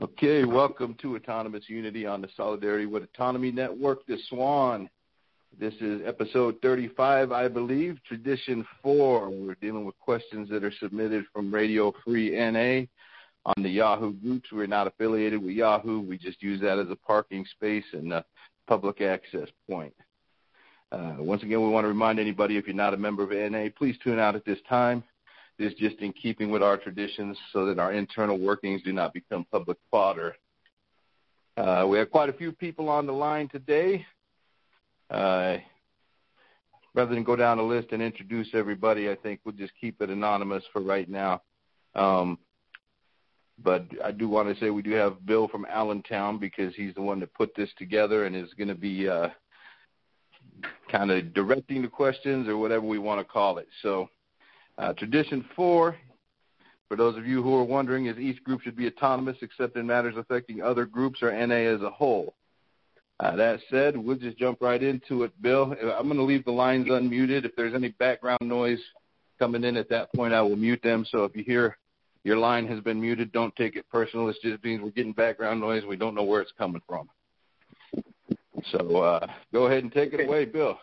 Okay, welcome to Autonomous Unity on the Solidarity with Autonomy Network, the SWAN. This is episode 35, I believe, tradition four. We're dealing with questions that are submitted from Radio Free NA on the Yahoo groups. We're not affiliated with Yahoo. We just use that as a parking space and a public access point. Uh, once again, we want to remind anybody if you're not a member of NA, please tune out at this time. Is just in keeping with our traditions so that our internal workings do not become public fodder. Uh, we have quite a few people on the line today. Uh, rather than go down the list and introduce everybody, I think we'll just keep it anonymous for right now. Um, but I do want to say we do have Bill from Allentown because he's the one that put this together and is going to be uh, kind of directing the questions or whatever we want to call it. So uh, tradition four, for those of you who are wondering, is each group should be autonomous except in matters affecting other groups or NA as a whole. Uh, that said, we'll just jump right into it, Bill. I'm going to leave the lines unmuted. If there's any background noise coming in at that point, I will mute them. So if you hear your line has been muted, don't take it personal. It just means we're getting background noise. We don't know where it's coming from. So uh, go ahead and take it away, Bill.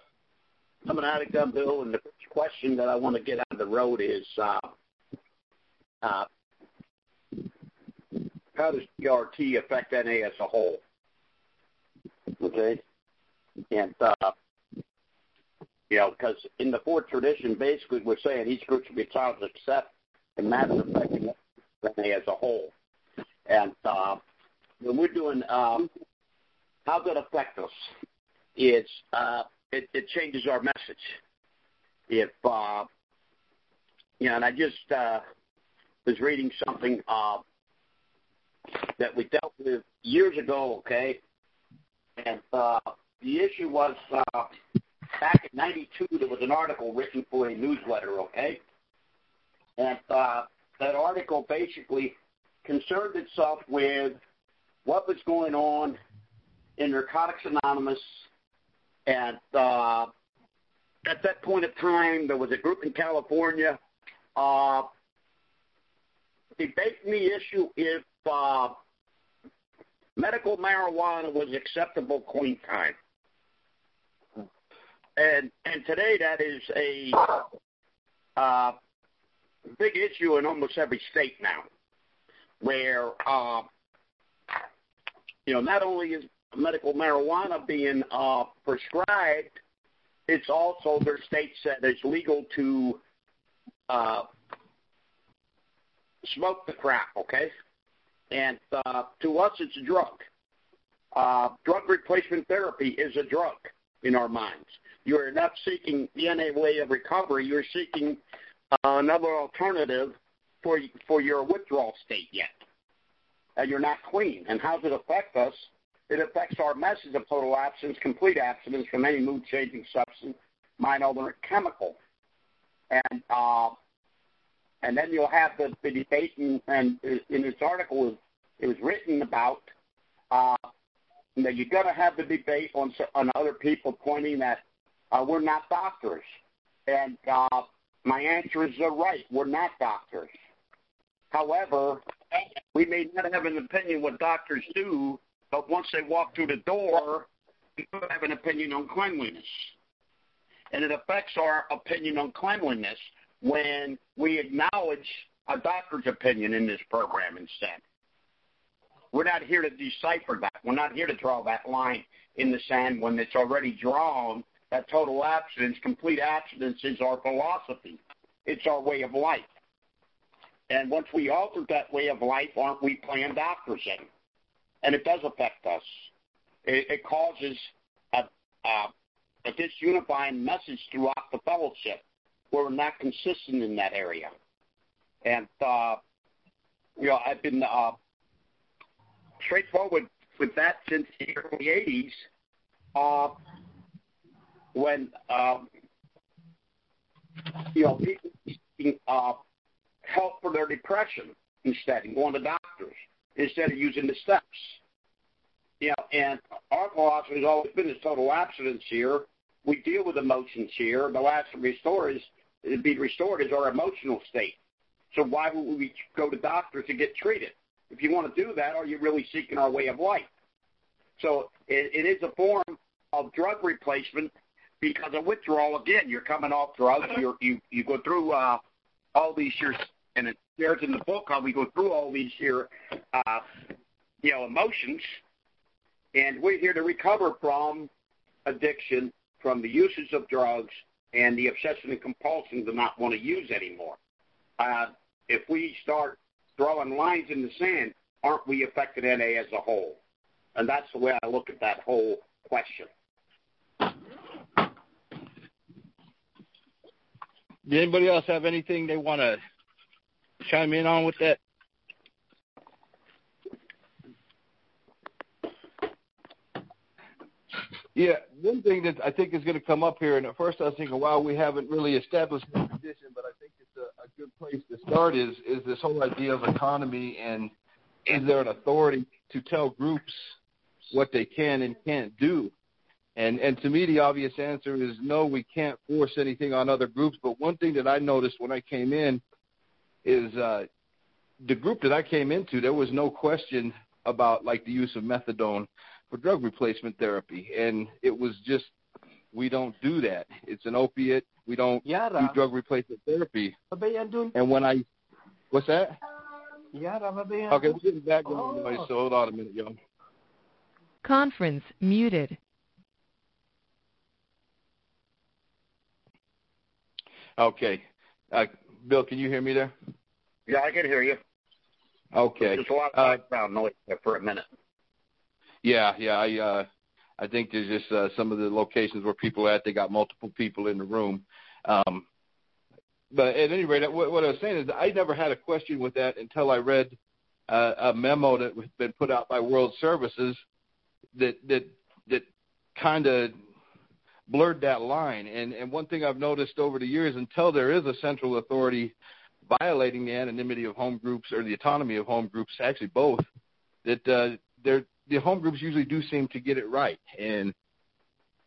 Coming out of gun, Bill, and the question that I want to get on the road is uh, uh, how does DRT affect NA as a whole? Okay, and uh, you know, because in the fourth tradition, basically we're saying each group should be taught to accept and matters affecting NA as a whole. And uh, when we're doing um, how does it affect us, it's uh, it, it changes our message if uh, you know, and I just uh, was reading something uh, that we dealt with years ago. Okay, and uh, the issue was uh, back in '92 there was an article written for a newsletter. Okay, and uh, that article basically concerned itself with what was going on in Narcotics Anonymous and uh, at that point of time, there was a group in California uh, debating the issue if uh, medical marijuana was acceptable clean time. And and today that is a uh, big issue in almost every state now, where uh, you know not only is medical marijuana being uh, prescribed it's also their state said it's legal to uh, smoke the crap, okay? And uh, to us, it's a drug. Uh, drug replacement therapy is a drug in our minds. You're not seeking the NA way of recovery. You're seeking uh, another alternative for for your withdrawal state yet. And you're not clean. And how does it affect us? It affects our message of total abstinence, complete abstinence from any mood-changing substance, mind altering chemical. And uh, and then you'll have the, the debate, and, and in this article, it was written about uh, that you're going to have the debate on, on other people pointing that uh, we're not doctors. And uh, my answer is they're right. We're not doctors. However, we may not have an opinion what doctors do, but once they walk through the door, we have an opinion on cleanliness. And it affects our opinion on cleanliness when we acknowledge a doctor's opinion in this program instead. We're not here to decipher that. We're not here to draw that line in the sand when it's already drawn that total abstinence, complete abstinence is our philosophy. It's our way of life. And once we alter that way of life, aren't we playing doctors in? And it does affect us. It, it causes a, a, a disunifying message throughout the fellowship where we're not consistent in that area. And, uh, you know, I've been uh, straightforward with that since the early 80s uh, when, uh, you know, people seeking uh, help for their depression instead of going to doctors instead of using the steps. You know, and our philosophy has always been this total abstinence here. We deal with emotions here. The last to restore is to be restored is our emotional state. So why would we go to doctors to get treated? if you want to do that, are you really seeking our way of life? So it, it is a form of drug replacement because of withdrawal. Again, you're coming off drugs. you you you go through uh, all these years, and it shares in the book how we go through all these here, uh, you know, emotions, and we're here to recover from addiction, from the usage of drugs, and the obsession and compulsion to not want to use anymore. Uh, if we start drawing lines in the sand, aren't we affected NA as a whole? And that's the way I look at that whole question. Does anybody else have anything they want to chime in on with that? Yeah, one thing that I think is going to come up here, and at first I was thinking, wow, we haven't really established a position, but I think it's a, a good place to start is is this whole idea of autonomy and is there an authority to tell groups what they can and can't do? And and to me the obvious answer is no, we can't force anything on other groups. But one thing that I noticed when I came in is uh, the group that I came into, there was no question about like the use of methadone for drug replacement therapy, and it was just we don't do that. It's an opiate. We don't Yara. do drug replacement therapy. And when I, what's that? Yara, okay, we're getting background oh. noise, so hold on a minute, y'all. Conference muted. Okay. Uh, Bill, can you hear me there? Yeah, I can hear you. Okay. There's a lot of uh, background noise there for a minute. Yeah, yeah. I uh, I think there's just uh, some of the locations where people are at. They got multiple people in the room. Um, but at any rate, what, what I was saying is I never had a question with that until I read uh, a memo that had been put out by World Services that that that kind of blurred that line. And, and one thing I've noticed over the years, until there is a central authority violating the anonymity of home groups or the autonomy of home groups, actually both, that uh, the home groups usually do seem to get it right. And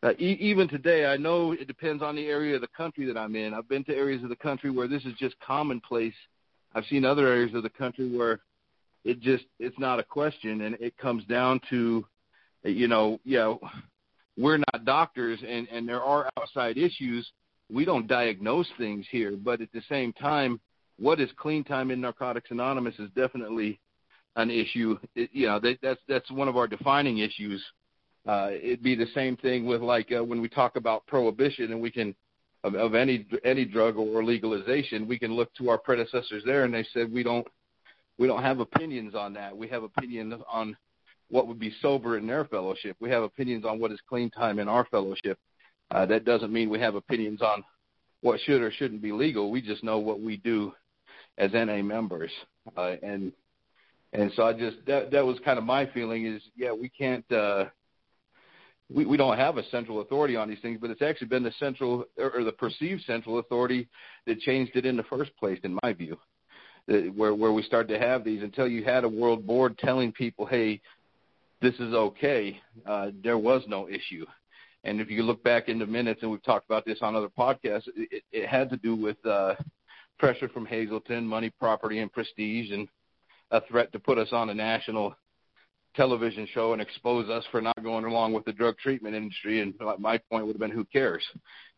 uh, e- even today, I know it depends on the area of the country that I'm in. I've been to areas of the country where this is just commonplace. I've seen other areas of the country where it just it's not a question, and it comes down to, you know, yeah, we're not doctors and, and there are outside issues. We don't diagnose things here, but at the same time, what is clean time in Narcotics Anonymous is definitely an issue. It, you know, that, that's that's one of our defining issues. Uh, it'd be the same thing with like uh, when we talk about prohibition and we can of, of any any drug or legalization, we can look to our predecessors there, and they said we don't we don't have opinions on that. We have opinions on what would be sober in their fellowship. We have opinions on what is clean time in our fellowship. Uh, that doesn't mean we have opinions on what should or shouldn't be legal. We just know what we do as NA members. Uh, and and so I just that that was kind of my feeling is yeah we can't uh, we we don't have a central authority on these things, but it's actually been the central or, the perceived central authority that changed it in the first place, in my view. Where where we started to have these until you had a world board telling people, hey, this is okay, uh, there was no issue. And if you look back into minutes, and we've talked about this on other podcasts, it, it had to do with uh, pressure from Hazelden, money, property, and prestige, and a threat to put us on a national television show and expose us for not going along with the drug treatment industry. And my point would have been, who cares?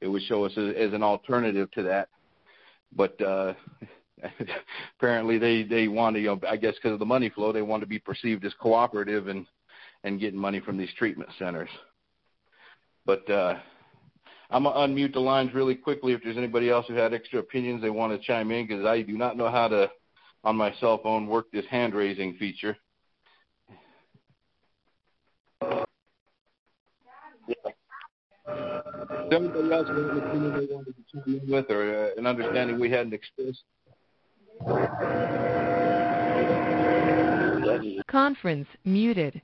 It would show us as, as an alternative to that. But uh, apparently, they they want to, you know, I guess because of the money flow, they want to be perceived as cooperative and and getting money from these treatment centers. But uh, I'm gonna unmute the lines really quickly if there's anybody else who had extra opinions they want to chime in because I do not know how to on my cell phone work this hand raising feature. Anybody else have an opinion they wanted to chime in with or uh, an understanding we hadn't expressed? Conference muted.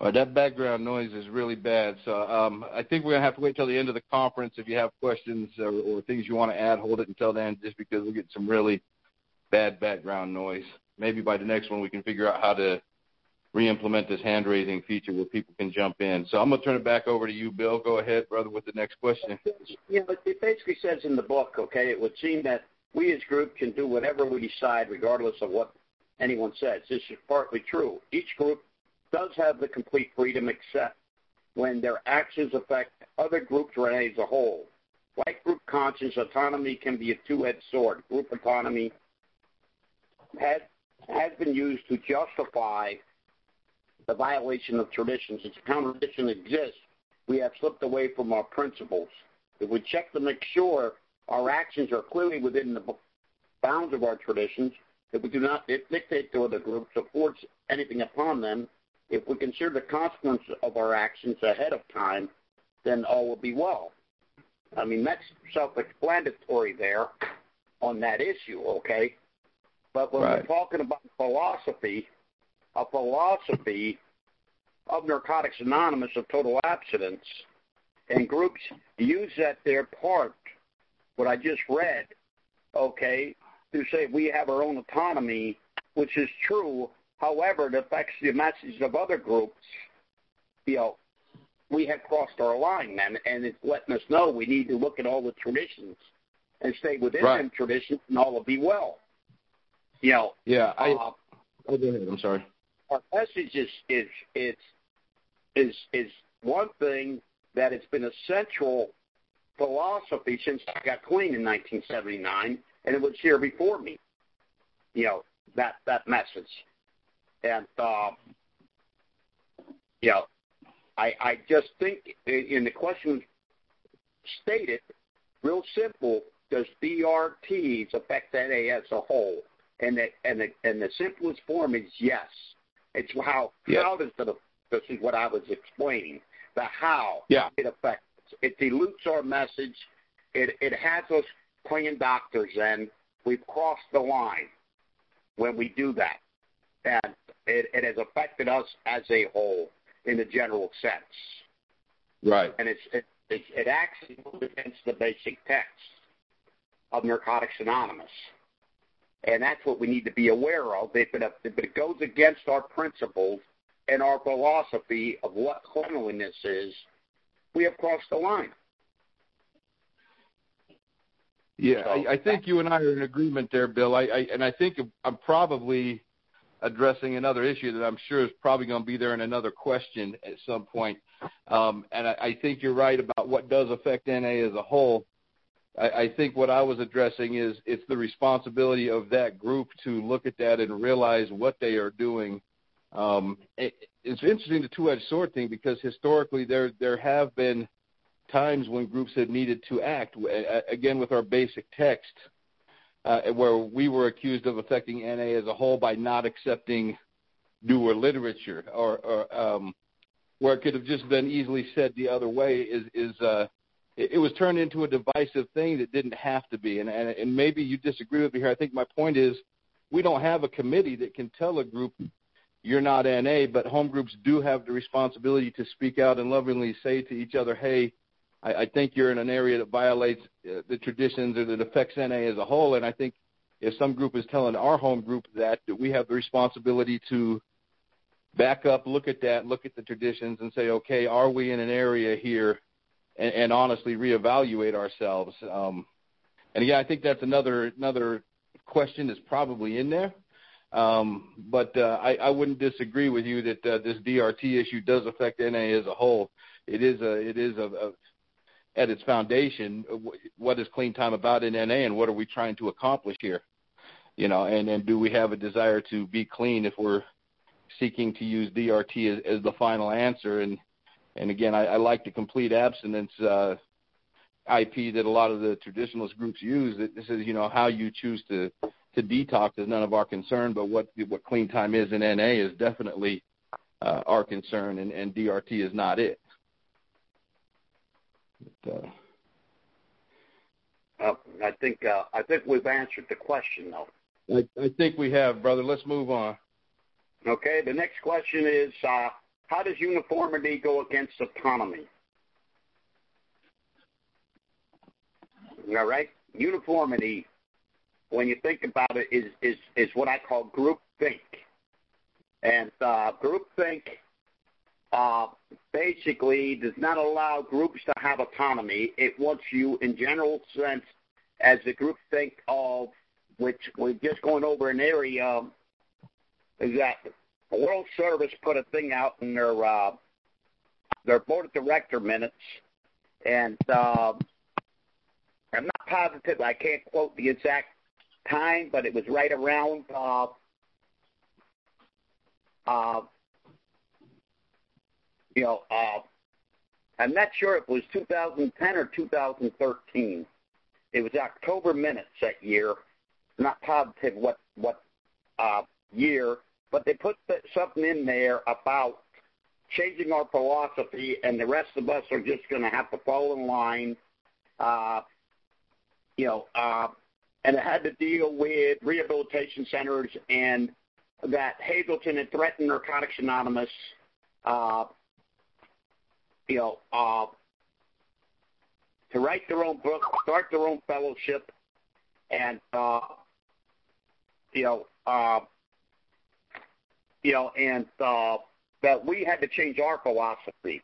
Uh, that background noise is really bad. So um, I think we're gonna have to wait till the end of the conference. If you have questions or, or things you want to add, hold it until then, just because we'll get some really bad background noise. Maybe by the next one we can figure out how to re-implement this hand raising feature where people can jump in. So I'm gonna turn it back over to you, Bill. Go ahead, brother, with the next question. Yeah, it basically says in the book, okay, it would seem that we as group can do whatever we decide, regardless of what anyone says. This is partly true. Each group does have the complete freedom, except when their actions affect other groups or as a whole. Like group conscience, autonomy can be a two-edged sword. Group autonomy has has been used to justify the violation of traditions. Its contradiction exists. We have slipped away from our principles. If we check to make sure our actions are clearly within the bounds of our traditions, if we do not dictate to other groups or force anything upon them, if we consider the consequences of our actions ahead of time, then all will be well. I mean, that's self-explanatory there on that issue, okay? But when Right. we're talking about philosophy, a philosophy of Narcotics Anonymous of total abstinence, and groups use that their part, what I just read, okay, to say we have our own autonomy, which is true. However, it affects the message of other groups. You know, we have crossed our line, man, and it's letting us know we need to look at all the traditions and stay within Right. them traditions, and all will be well. You know, Yeah, I. uh, oh, go ahead. I'm sorry. our message is is is is is one thing that it's been a central philosophy since I got clean in 1979, and it was here before me. You know that that message, and uh, you know, I I just think in the question stated, real simple. Does DRTs affect NA as a whole? And the and the and the simplest form is yes. It's how Yeah. how does the this is what I was explaining. The how Yeah. it affects it dilutes our message. It it has us playing doctors and we've crossed the line when we do that. And it, it has affected us as a whole in the general sense. Right. And it's it, it, it actually goes against the basic text of Narcotics Anonymous. And that's what we need to be aware of. If it, if it goes against our principles and our philosophy of what cleanliness is, we have crossed the line. Yeah, So- I, I think you and I are in agreement there, Bill. I, I and I think I'm probably addressing another issue that I'm sure is probably going to be there in another question at some point. Um, and I, I think you're right about what does affect NA as a whole. I, I think what I was addressing is it's the responsibility of that group to look at that and realize what they are doing. Um, it, it's interesting the two-edged sword thing because historically there there have been times when groups have needed to act again with our basic text uh, where we were accused of affecting NA as a whole by not accepting newer literature. Or, or um, where it could have just been easily said the other way is is uh, it, it was turned into a divisive thing that didn't have to be. And, and and maybe you disagree with me here. I think my point is we don't have a committee that can tell a group you're not NA but home groups do have the responsibility to speak out and lovingly say to each other hey I, I think you're in an area that violates uh, the traditions or that affects NA as a whole. And I think if some group is telling our home group that, that we have the responsibility to back up, look at that, look at the traditions, and say, okay, are we in an area here, and, and honestly reevaluate ourselves. Um, and again, I think that's another another question that's probably in there. Um, but uh, I, I wouldn't disagree with you that uh, this DRT issue does affect NA as a whole. It is a it is a, a at its foundation, what is clean time about in NA, and what are we trying to accomplish here? You know, and and do we have a desire to be clean if we're seeking to use DRT as, as the final answer? And and again, I, I like the complete abstinence uh, IP that a lot of the traditionalist groups use. That this is you know how you choose to to detox is none of our concern, but what what clean time is in NA is definitely uh, our concern, and, and DRT is not it. But, uh, I think uh, I think we've answered the question though. I, I think we have, brother. Let's move on. Okay, the next question is uh, how does uniformity go against autonomy? All right, uniformity, when you think about it, is is is what I call group think, and uh, group think uh, basically does not allow groups to have autonomy. It wants you, in general sense, as the group think of, which we're just going over an area, is that World Service put a thing out in their uh, their board of director minutes, and uh, I'm not positive. I can't quote the exact time, but it was right around. Uh, uh, you know, uh, I'm not sure if it was 2010 or 2013. It was October minutes that year. Not positive what what uh, year, but they put something in there about changing our philosophy, and the rest of us are just going to have to fall in line. Uh, you know, uh, and it had to deal with rehabilitation centers and that Hazelden had threatened Narcotics Anonymous, uh, you know, uh, to write their own book, start their own fellowship, and uh, you know, uh, you know, and uh, that we had to change our philosophy.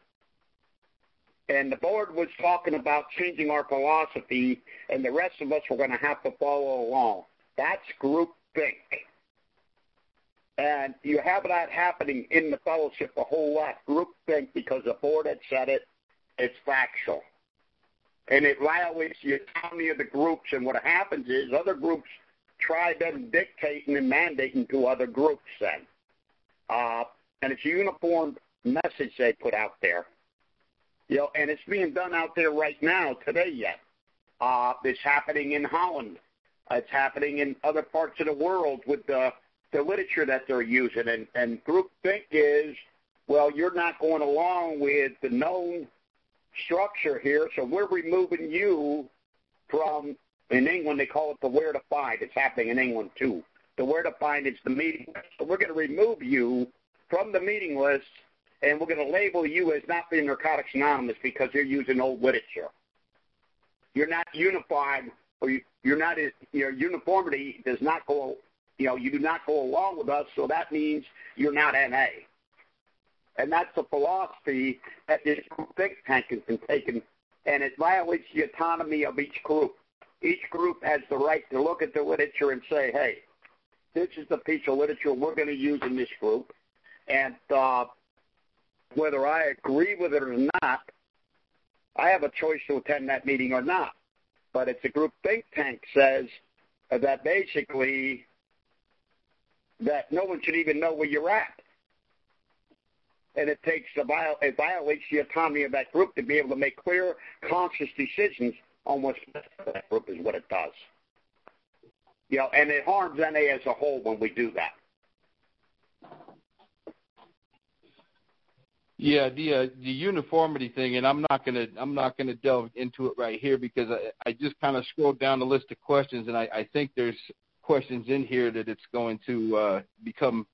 And the board was talking about changing our philosophy, and the rest of us were going to have to follow along. That's group think. And you have that happening in the fellowship a whole lot. Group think because the board had said it, it's factual. And it violates the autonomy of the groups. And what happens is other groups try then dictating and mandating to other groups then. Uh, and it's a uniform message they put out there. You know, and it's being done out there right now, today yet. Uh, it's happening in Holland. It's happening in other parts of the world with the, the literature that they're using. And, and groupthink is, well, you're not going along with the known structure here, so we're removing you from, in England they call it the where to find. It's happening in England too. The where to find is the meeting. List. So we're going to remove you from the meeting list, and we're going to label you as not being Narcotics Anonymous because you're using old literature. You're not unified, or you, you're not. Your uniformity does not go. You know, you do not go along with us, so that means you're not NA. And that's the philosophy that this think tank has been taken, and it violates the autonomy of each group. Each group has the right to look at the literature and say, hey, this is the piece of literature we're going to use in this group. And uh, whether I agree with it or not, I have a choice to attend that meeting or not. But it's a group think tank says that basically that no one should even know where you're at. And it takes a viol- it violates the autonomy of that group to be able to make clear, conscious decisions on what's best for that group is what it does. You know, and it harms NA as a whole when we do that. Yeah, the uh, the uniformity thing, and I'm not gonna I'm not gonna delve into it right here because I, I just kind of scrolled down the list of questions, and I, I think there's questions in here that it's going to uh, become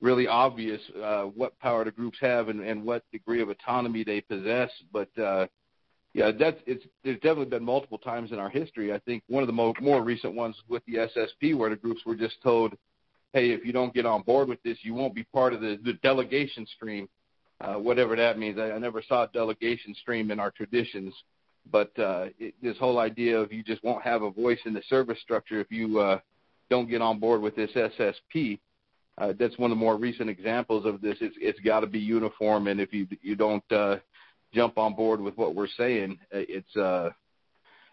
really obvious uh, what power the groups have and, and what degree of autonomy they possess. But uh, yeah, that's it's. There's definitely been multiple times in our history. I think one of the mo- more recent ones with the SSP, where the groups were just told, "Hey, if you don't get on board with this, you won't be part of the, the delegation stream." uh, whatever that means. I, I never saw a delegation stream in our traditions, but uh, it, this whole idea of you just won't have a voice in the service structure if you uh, don't get on board with this SSP. Uh, that's one of the more recent examples of this. It's, it's got to be uniform, and if you you don't uh, jump on board with what we're saying, uh, it's uh,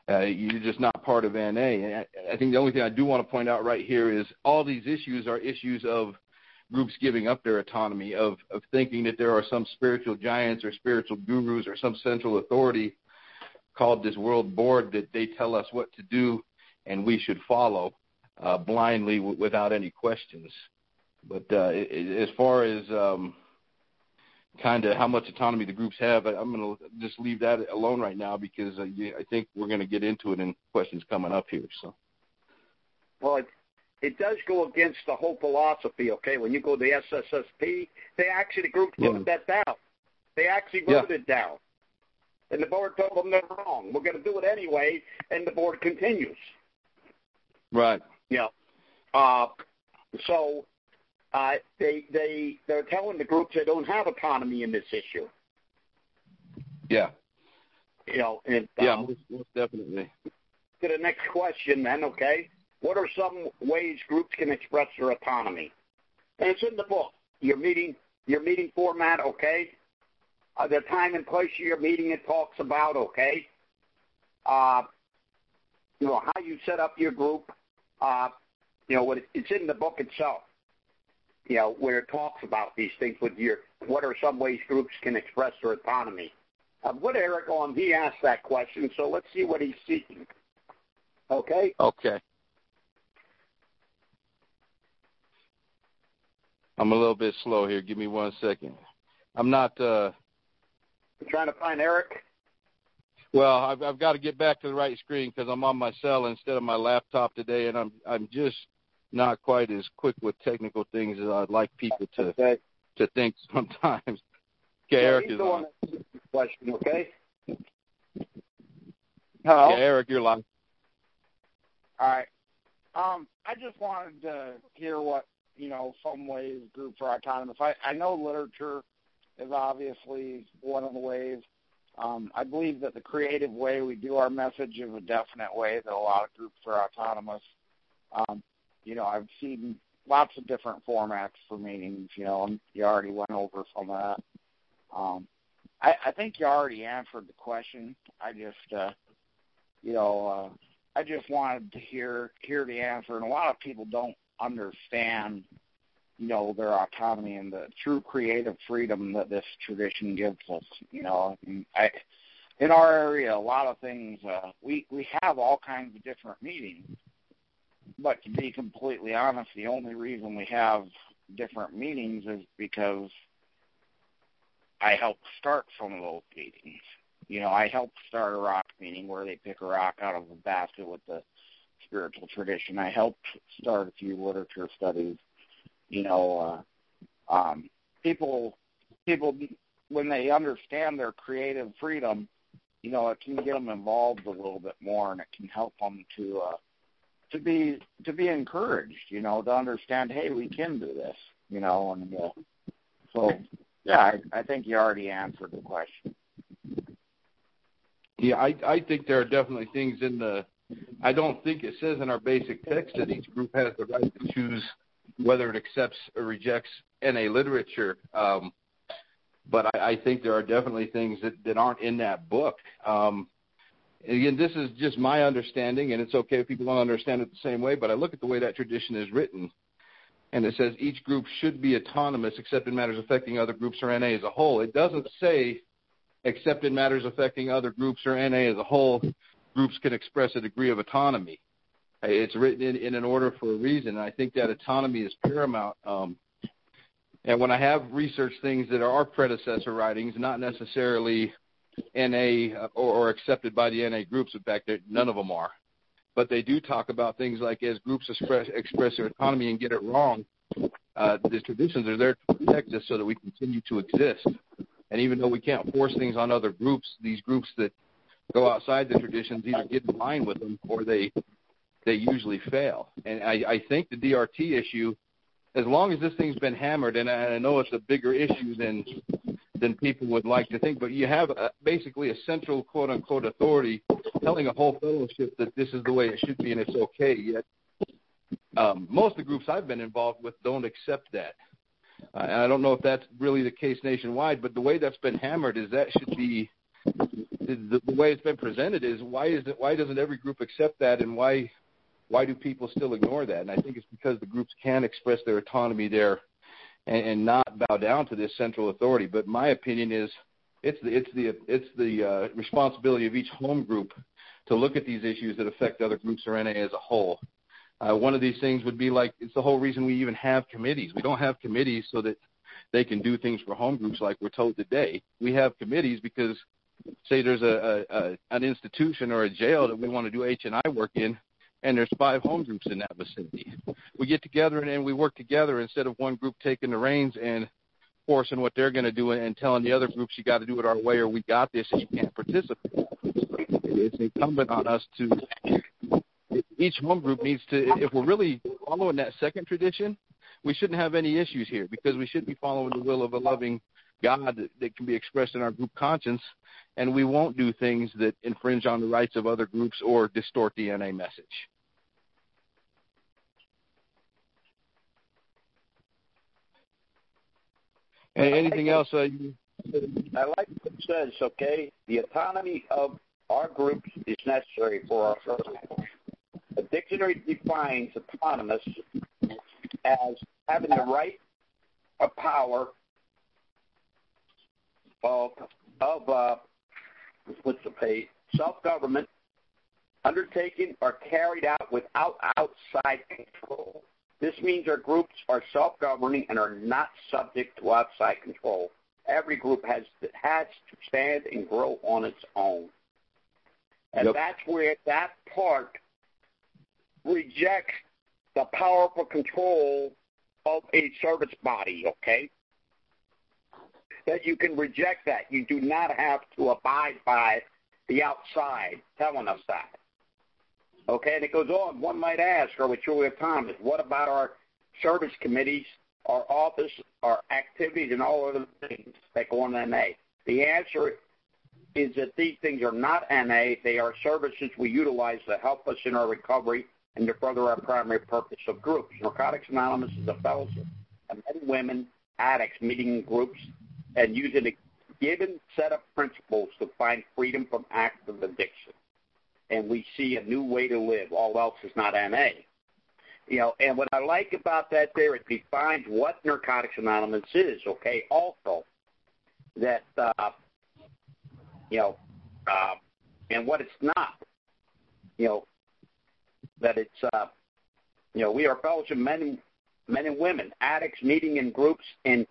uh, you're just not part of NA. And I, I think the only thing I do want to point out right here is all these issues are issues of groups giving up their autonomy of, of thinking that there are some spiritual giants or spiritual gurus or some central authority called this world board that they tell us what to do and we should follow uh, blindly w- without any questions. But uh, as far as um, kind of how much autonomy the groups have, I, I'm going to just leave that alone right now because uh, I think we're going to get into it in questions coming up here. So. Well, it does go against the whole philosophy. Okay, when you go to the SSSP, they actually the group voted yeah. that down. They actually voted yeah. it down, and the board told them they're wrong. We're going to do it anyway, and the board continues. Right. Yeah. Uh, so uh, they they they're telling the groups they don't have autonomy in this issue. Yeah. You know, and yeah, um, most, most definitely to the next question then, okay? What are some ways groups can express their autonomy? And it's in the book. Your meeting, your meeting format, okay? Uh, the time and place of your meeting it talks about, okay? Uh, you know how you set up your group. Uh, you know what it's in the book itself. You know where it talks about these things with your what are some ways groups can express their autonomy. Put Eric on. He asked that question, so let's see what he's seeking. Okay. Okay. I'm a little bit slow here. Give me one second. I'm not. uh You're trying to find Eric. Well, I've, I've got to get back to the right screen because I'm on my cell instead of my laptop today, and I'm I'm just not quite as quick with technical things as I'd like people to okay. to think sometimes. Okay, yeah, Eric is the on. one question. Okay. Hello. Yeah, Eric, you're live. All right. Um, I just wanted to hear what you know some ways groups are autonomous. I, I know literature is obviously one of the ways. Um, I believe that the creative way we do our message is a definite way that a lot of groups are autonomous. Um, you know, I've seen lots of different formats for meetings. You know, and you already went over some of that. Um, I, I think you already answered the question. I just, uh, you know, uh, I just wanted to hear hear the answer, and a lot of people don't understand, you know, their autonomy and the true creative freedom that this tradition gives us. You know, I, in our area, a lot of things uh, we we have all kinds of different meetings, but to be completely honest, the only reason we have different meetings is because I helped start some of those meetings. You know, I helped start a rock meeting where they pick a rock out of a basket with the spiritual tradition. I helped start a few literature studies. You know, uh, um, people people when they understand their creative freedom, you know, it can get them involved a little bit more, and it can help them to uh, to be to be encouraged. You know, to understand, hey, we can do this. You know, and uh, so yeah, I, I think you already answered the question. Yeah, I I think there are definitely things in the. I don't think it says in our basic text that each group has the right to choose whether it accepts or rejects NA literature. Um, but I, I think there are definitely things that, that aren't in that book. Um, again, this is just my understanding, and it's okay if people don't understand it the same way. But I look at the way that tradition is written, and it says each group should be autonomous except in matters affecting other groups or NA as a whole. It doesn't say except in matters affecting other groups or NA as a whole, groups can express a degree of autonomy. It's written in, in an order for a reason, and I think that autonomy is paramount. Um, and when I have researched things that are predecessor writings, not necessarily NA uh, or, or accepted by the NA groups, in fact, none of them are, but they do talk about things like as groups express, express their autonomy and get it wrong, uh, the traditions are there to protect us so that we continue to exist. And even though we can't force things on other groups, these groups that go outside the traditions either get in line with them or they they usually fail. And I, I think the DRT issue, as long as this thing's been hammered, and I, I know it's a bigger issue than than people would like to think, but you have a, basically a central quote unquote authority telling a whole fellowship that this is the way it should be and it's okay. Yet um, most of the groups I've been involved with don't accept that. Uh, and I don't know if that's really the case nationwide, but the way that's been hammered is that should be the, the way it's been presented is why is it why doesn't every group accept that and why why do people still ignore that? And I think it's because the groups can express their autonomy there and, and not bow down to this central authority. But my opinion is it's the it's the it's the uh, responsibility of each home group to look at these issues that affect other groups or NA as a whole. Uh, one of these things would be like it's the whole reason we even have committees. We don't have committees so that they can do things for home groups like we're told today. We have committees because, say, there's a, a, a an institution or a jail that we want to do H and I work in, and there's five home groups in that vicinity. We get together and, and we work together instead of one group taking the reins and forcing what they're going to do and telling the other groups you got to do it our way or we got this and you can't participate. It's incumbent on us to each home group needs to, if we're really following that second tradition, we shouldn't have any issues here because we should be following the will of a loving God that, that can be expressed in our group conscience, and we won't do things that infringe on the rights of other groups or distort the NA message. And Anything else? Uh, you... I like what it says. Okay, the autonomy of our groups is necessary for our survival. The dictionary defines autonomous as having the right of power of of uh, what's the pay self government undertaken or carried out without outside control. This means our groups are self governing and are not subject to outside control. Every group has has to stand and grow on its own. And yep. that's where that part rejects the powerful control of a service body, okay? That you can reject that. You do not have to abide by the outside telling us that. Okay, and it goes on. One might ask, are we truly autonomous? What about our service committees, our office, our activities, and all other things that go on in NA? The answer is that these things are not NA. They are services we utilize to help us in our recovery and to further our primary purpose of groups. Narcotics Anonymous is a fellowship of men and women addicts meeting in groups and using a given set of principles to find freedom from active addiction. And we see a new way to live. All else is not NA. You know, and what I like about that there, it defines what Narcotics Anonymous is, okay? Also, that, uh, you know, uh, and what it's not. You know, that it's uh, you know we are fellowship men men and women, addicts meeting in groups and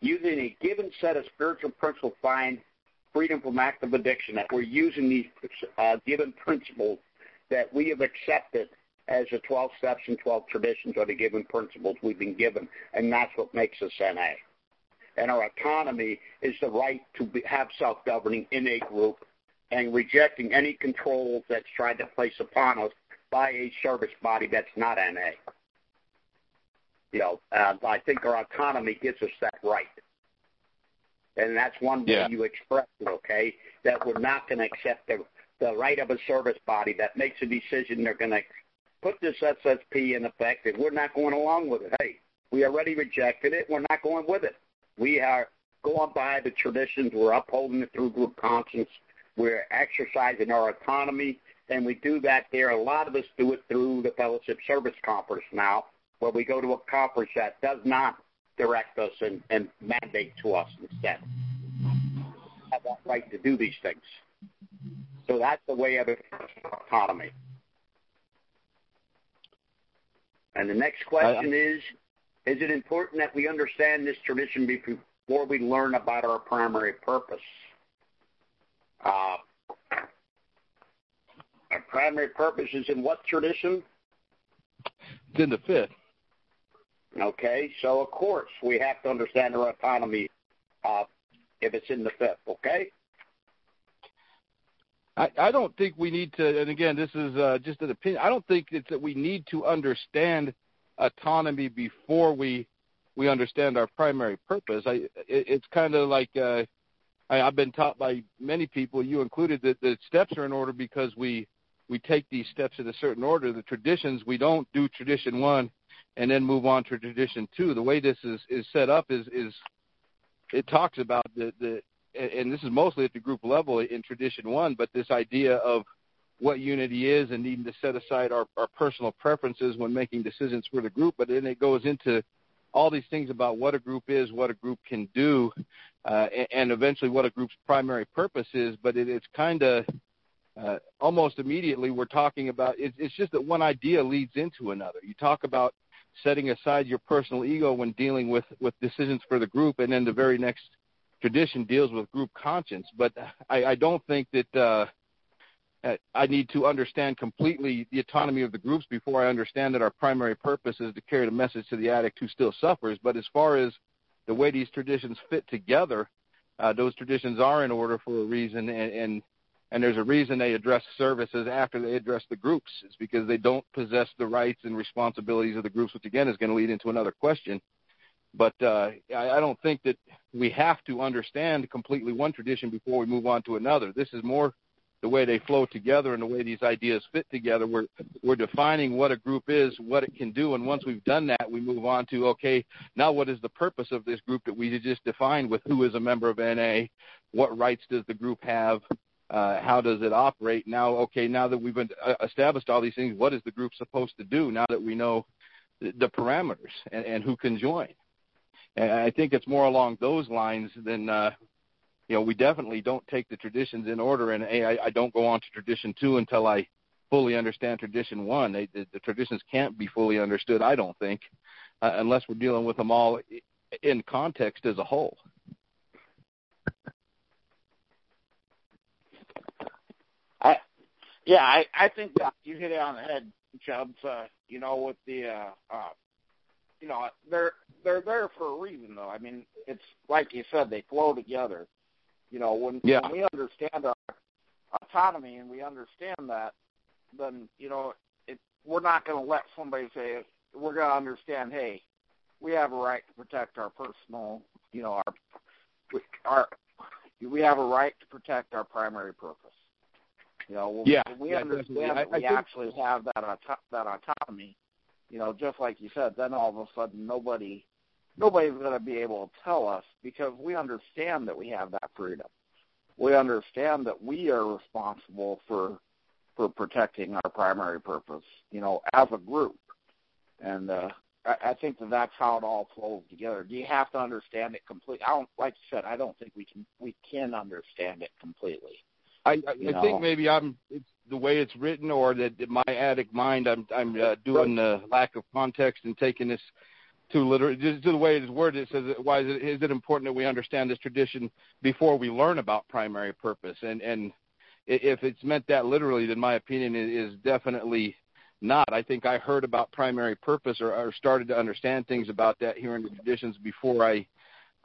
using a given set of spiritual principles find freedom from active addiction. That we're using these uh, given principles that we have accepted as the 12 steps and 12 traditions are the given principles we've been given, and that's what makes us NA. And our autonomy is the right to be, have self-governing in a group and rejecting any controls that's tried to place upon us by a service body that's not NA. You know, uh, I think our autonomy gives us that right. And that's one way yeah. you express it, okay? That we're not going to accept the, the right of a service body that makes a decision they're going to put this SSP in effect and we're not going along with it. Hey, we already rejected it. We're not going with it. We are going by the traditions. We're upholding it through group conscience. We're exercising our autonomy and we do that there. A lot of us do it through the Fellowship Service Conference now, where we go to a conference that does not direct us and, and mandate to us instead. Have that right to do these things. So that's the way of autonomy. And the next question is, is it important that we understand this tradition before we learn about our primary purpose? Uh, our primary purpose is in what tradition? It's in the fifth. Okay, so of course we have to understand our autonomy uh, if it's in the fifth. Okay. I, I don't think we need to, and again, this is uh, just an opinion. I don't think it's that we need to understand autonomy before we we understand our primary purpose. I, it, it's kind of like uh, I, I've been taught by many people, you included, that the steps are in order because we we take these steps in a certain order. The traditions, we don't do tradition one and then move on to tradition two. The way this is, is set up is, is it talks about the, the, and this is mostly at the group level in tradition one, but this idea of what unity is and needing to set aside our, our personal preferences when making decisions for the group. But then it goes into all these things about what a group is, what a group can do, uh, and, and eventually what a group's primary purpose is. But it, it's kind of uh, almost immediately we're talking about it, it's just that one idea leads into another. You talk about setting aside your personal ego when dealing with with decisions for the group, and then the very next tradition deals with group conscience. But I, I don't think that uh, I need to understand completely the autonomy of the groups before I understand that our primary purpose is to carry the message to the addict who still suffers. But as far as the way these traditions fit together, uh, those traditions are in order for a reason, and, and and there's a reason they address services after they address the groups. It's because they don't possess the rights and responsibilities of the groups, which again is going to lead into another question. But uh, I, I don't think that we have to understand completely one tradition before we move on to another. This is more the way they flow together and the way these ideas fit together. We're we're defining what a group is, what it can do, and once we've done that, we move on to okay, now what is the purpose of this group that we just defined with who is a member of NA, what rights does the group have, uh, how does it operate? Now, okay, now that we've been, uh, established all these things, what is the group supposed to do? Now that we know the, the parameters and, and who can join, and I think it's more along those lines than uh, you know, we definitely don't take the traditions in order, and hey, I, I don't go on to tradition two until I fully understand tradition one. They, the, the traditions can't be fully understood, I don't think, uh, unless we're dealing with them all in context as a whole. I, yeah, I, I think that you hit it on the head, Chubbs. Uh, you know, with the, uh, uh, you know, they're they're there for a reason, though. I mean, it's like you said, they flow together. You know, when, yeah. when we understand our autonomy and we understand that, then you know, it, we're not going to let somebody say we're going to understand. Hey, we have a right to protect our personal, you know, our our we have a right to protect our primary purpose. You know, yeah, we yeah, understand I, that I we think, actually have that auto- that autonomy, you know, just like you said, then all of a sudden nobody nobody's going to be able to tell us because we understand that we have that freedom. We understand that we are responsible for for protecting our primary purpose, you know, as a group. And uh, I, I think that that's how it all flows together. Do you have to understand it completely? I don't, like you said, I don't think we can we can understand it completely. I, I, I know. think maybe I'm it's the way it's written, or that my addict mind, I'm I'm uh, doing the lack of context and taking this too literal. Just to the way it is worded, it says, "Why is it, is it important that we understand this tradition before we learn about primary purpose?" And and if it's meant that literally, then my opinion is definitely not. I think I heard about primary purpose or, or started to understand things about that here in the traditions before I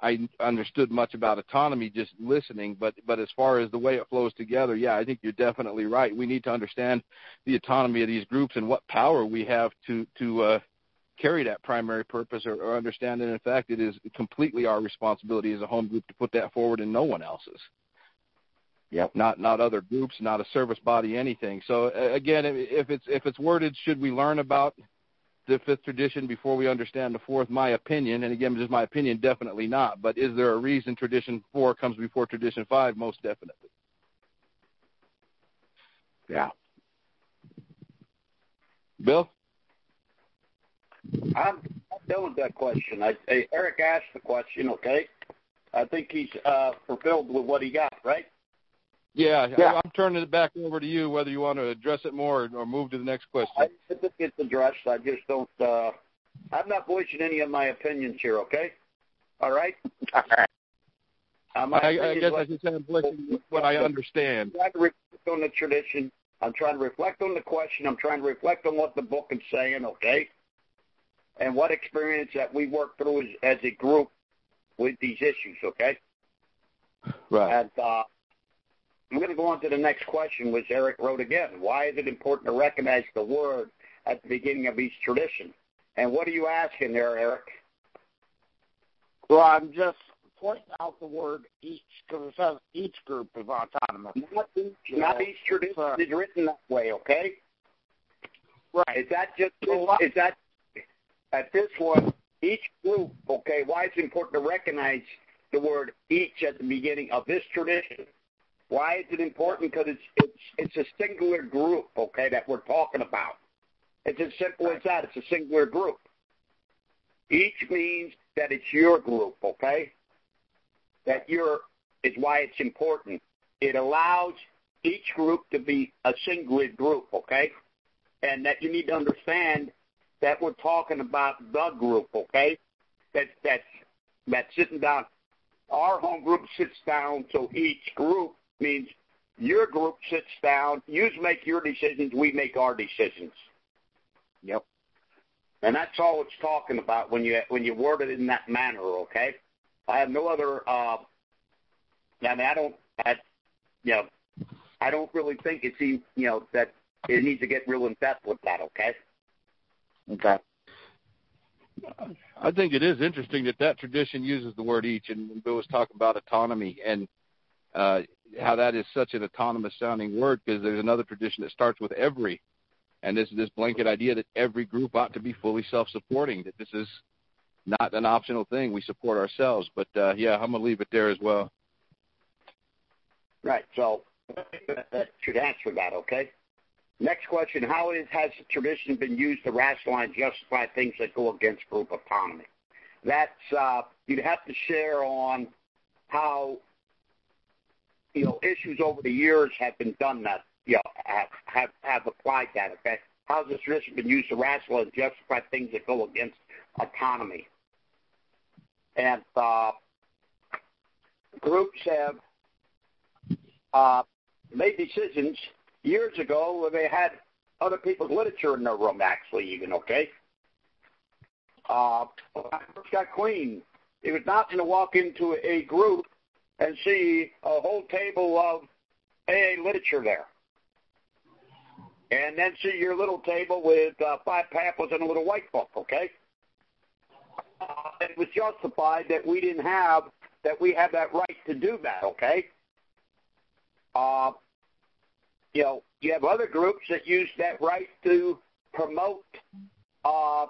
I understood much about autonomy just listening, but but as far as the way it flows together, yeah, I think you're definitely right. We need to understand the autonomy of these groups and what power we have to to uh, carry that primary purpose, or, or understand that in fact it is completely our responsibility as a home group to put that forward, and no one else's. Yep. Not not other groups, not a service body, anything. So uh, again, if it's if it's worded, should we learn about the fifth tradition before we understand the fourth? My opinion, and again, just my opinion, definitely not. But is there a reason tradition four comes before tradition five? Most definitely. Yeah. Bill. I'm, I'm done with that question. I, I, Eric asked the question. Okay, I think he's uh, fulfilled with what he got. Right. Yeah, Yeah. I'm turning it back over to you. Whether you want to address it more or, or move to the next question. I think it's addressed. I just don't. Uh, I'm not voicing any of my opinions here. Okay. All right. All right. Uh, I, I opinions guess I like- just I'm voicing what I understand. I'm trying to reflect on the tradition. I'm trying to reflect on the question. I'm trying to reflect on what the book is saying, okay? And what experience that we work through as, as a group with these issues, okay? Right. And uh, I'm going to go on to the next question, which Eric wrote again. Why is it important to recognize the word at the beginning of each tradition? And what are you asking there, Eric? Well, I'm just pointing out the word each because it says each group is autonomous. Not each, not each tradition Uh, is written that way, okay? Right. Is that just is that at this one each group? Okay, why is it important to recognize the word each at the beginning of this tradition? Why is it important? Because it's it's it's a singular group, okay, that we're talking about. It's as simple as that. It's a singular group. Each means that it's your group, okay? That your is why it's important. It allows each group to be a singular group, okay? And that you need to understand that we're talking about the group, okay? That that's that's sitting down. Our home group sits down, so each group means your group sits down. You make your decisions, we make our decisions. Yep. And that's all it's talking about when you when you word it in that manner, okay? I have no other uh I mean I don't I you know I don't really think it's e- you know that it needs to get real in depth with that, okay? Okay. I think it is interesting that that tradition uses the word each, and Bill was talking about autonomy and uh, how that is such an autonomous sounding word because there's another tradition that starts with every, and this this blanket idea that every group ought to be fully self-supporting. That this is not an optional thing. We support ourselves. But uh, yeah, I'm gonna leave it there as well. Right. So that should answer that. Okay. Next question: How is, has the tradition been used to rationalize and justify things that go against group autonomy? That's uh, you'd have to share on how you know issues over the years have been done that you know have have, have applied that. Okay, how has this tradition been used to rationalize and justify things that go against autonomy? And uh, groups have uh, made decisions years ago where they had other people's literature in their room, actually, even, okay? Uh, when I first got clean, it was not going to walk into a group and see a whole table of AA literature there. And then see your little table with uh, five pamphlets and a little white book, okay? Uh, it was justified that we didn't have, that we had that right to do that, okay? Uh, you know, you have other groups that use that right to promote uh,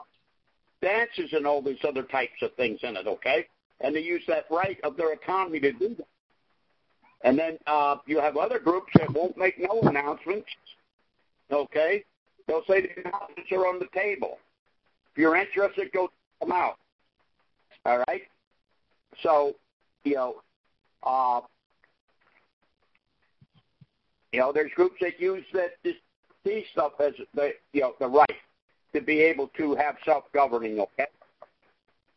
dances and all these other types of things in it, okay? And they use that right of their autonomy to do that. And then uh, you have other groups that won't make no announcements, okay? They'll say the announcements are on the table. If you're interested, go them out. All right? So, you know, uh, you know, there's groups that use that this see stuff as the you know the right to be able to have self-governing. Okay,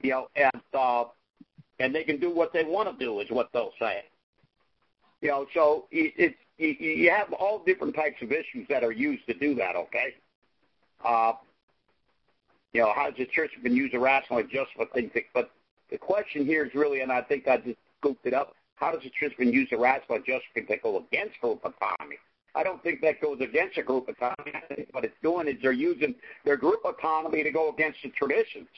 you know, and uh, and they can do what they want to do is what they'll say. You know, so it's it, you have all different types of issues that are used to do that. Okay. Uh, you know, how has the church been used to rationalize just for things? That, but the question here is really, and I think I just scooped it up. How does the church been used to rationalize justification that go against group autonomy? I don't think that goes against a group autonomy. I think what it's doing is they're using their group autonomy to go against the traditions.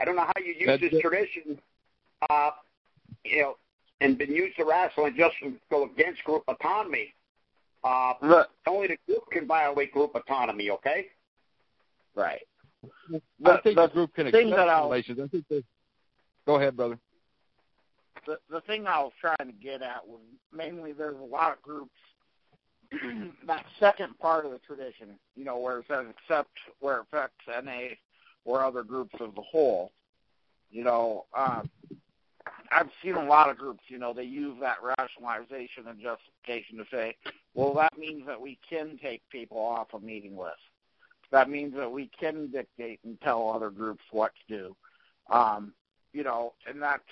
I don't know how you use That's this it. tradition, uh, you know, and been used to rationalize just to go against group autonomy. Uh, Look, only the group can violate group autonomy. Okay. Right. The, I think the, the group can accept relations. I think they, go ahead, brother the the thing I was trying to get at was mainly there's a lot of groups that second part of the tradition, you know, where it says except where it affects NA or other groups as a whole. You know, um, I've seen a lot of groups, you know, they use that rationalization and justification to say, well, that means that we can take people off a meeting list. That means that we can dictate and tell other groups what to do. Um, you know, and that's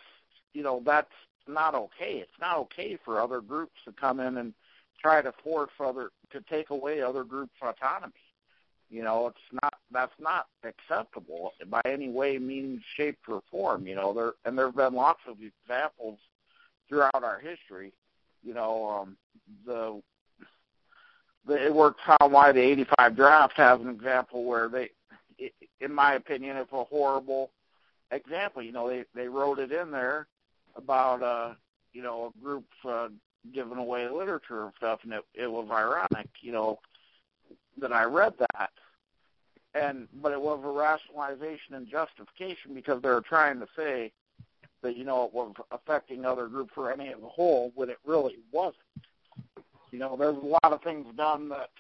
you know that's not okay. It's not okay for other groups to come in and try to force other to take away other groups' autonomy. You know, it's not that's not acceptable by any way, means, shape, or form. You know, there and there have been lots of examples throughout our history. You know, um, the the it works how why the '85 draft has an example where they, in my opinion, it's a horrible example. You know, they they wrote it in there about uh, you know a group uh, giving away literature and stuff, and it, it was ironic, you know, that I read that, and but it was a rationalization and justification because they were trying to say that you know it was affecting other groups or any of the whole when it really wasn't. You know, there's a lot of things done that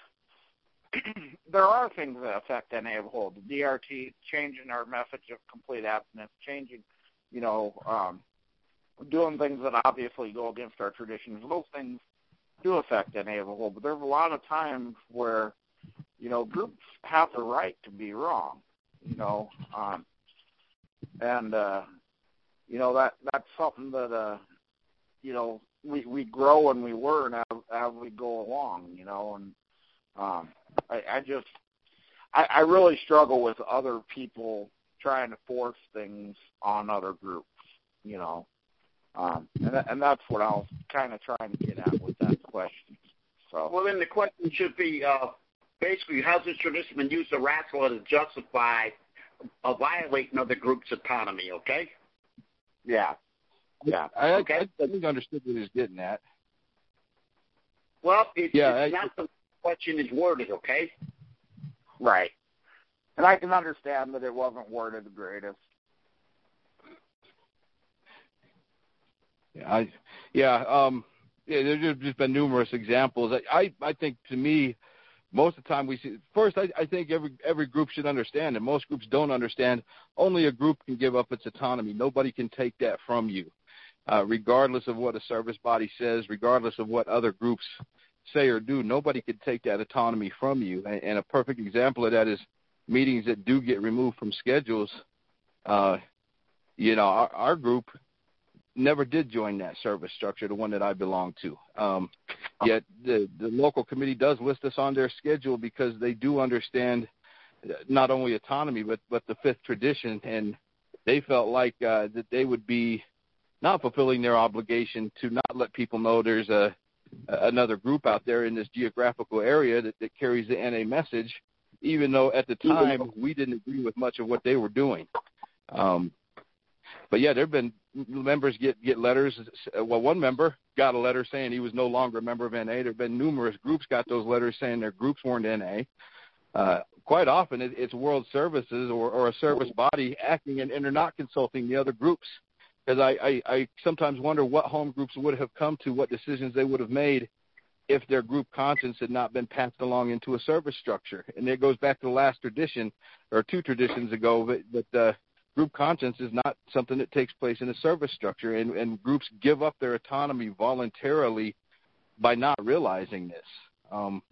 there are things that affect NA as a whole. The DRT changing our message of complete abstinence, changing, you know, um, doing things that obviously go against our traditions. Those things do affect NA as a whole, but there's a lot of times where, you know, groups have the right to be wrong, you know, um, and uh, you know that that's something that uh, you know we we grow and we learn as as we go along, you know, and um, I, I just I, I really struggle with other people trying to force things on other groups, you know. Um, and, and that's what I was kind of trying to get at with that question. So. Well, then the question should be uh, basically, how's this tradition been used to rationalize and justify a violating of the group's autonomy. Okay. Yeah. Yeah. I, Okay. I, I think I understood what he was getting at. Well, it, Yeah, it's I- not the question is worded. Okay. Right. And I can understand that it wasn't worded the greatest. Yeah, I, yeah, um, yeah. There's just- just been numerous examples. I, I, I think to me, most of the time we see. First, I, I think every every group should understand, and most groups don't understand. Only a group can give up its autonomy. Nobody can take that from you, uh, regardless of what a service body says, regardless of what other groups say or do. Nobody can take that autonomy from you. And, and a perfect example of that is meetings that do get removed from schedules. Uh, you know, our, our group never did join that service structure, the one that I belong to. Um, yet the, the local committee does list us on their schedule because they do understand uh, not only autonomy but but the fifth tradition, and they felt like uh, that they would be not fulfilling their obligation to not let people know there's a another group out there in this geographical area that, that carries the NA message, even though at the time we didn't agree with much of what they were doing. Um, but yeah, there have been members get get letters. Well, one member got a letter saying he was no longer a member of NA. There have been numerous groups got those letters saying their groups weren't NA. Uh, quite often, it, it's World Services or, or a service body acting, and, and they're not consulting the other groups. Because I, I, I sometimes wonder what home groups would have come to, what decisions they would have made if their group conscience had not been passed along into a service structure. And it goes back to the last tradition, or two traditions ago, but, but uh, group conscience is not something that takes place in a service structure, and, and groups give up their autonomy voluntarily by not realizing this. Um,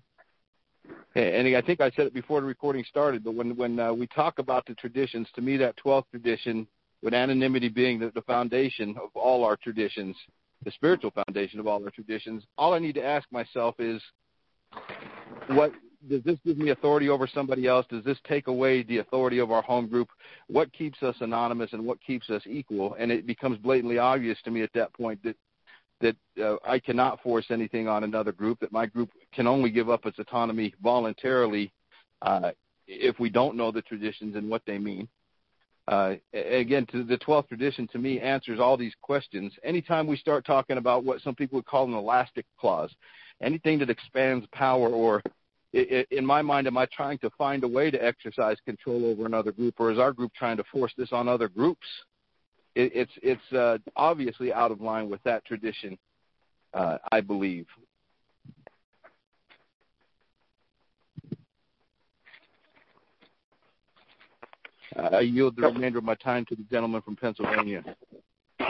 and I think I said it before the recording started, but when when uh, we talk about the traditions, to me that 12th tradition, with anonymity being the, the foundation of all our traditions, the spiritual foundation of all our traditions, all I need to ask myself is, what does this give me authority over somebody else? Does this take away the authority of our home group? What keeps us anonymous and what keeps us equal? And it becomes blatantly obvious to me at that point that that uh, I cannot force anything on another group. That my group can only give up its autonomy voluntarily uh, if we don't know the traditions and what they mean. Uh, again, to the 12th tradition to me answers all these questions. Anytime we start talking about what some people would call an elastic clause, anything that expands power or in my mind, am I trying to find a way to exercise control over another group, or is our group trying to force this on other groups? It, it's it's uh, obviously out of line with that tradition, uh, I believe. I yield the remainder of my time to the gentleman from Pennsylvania.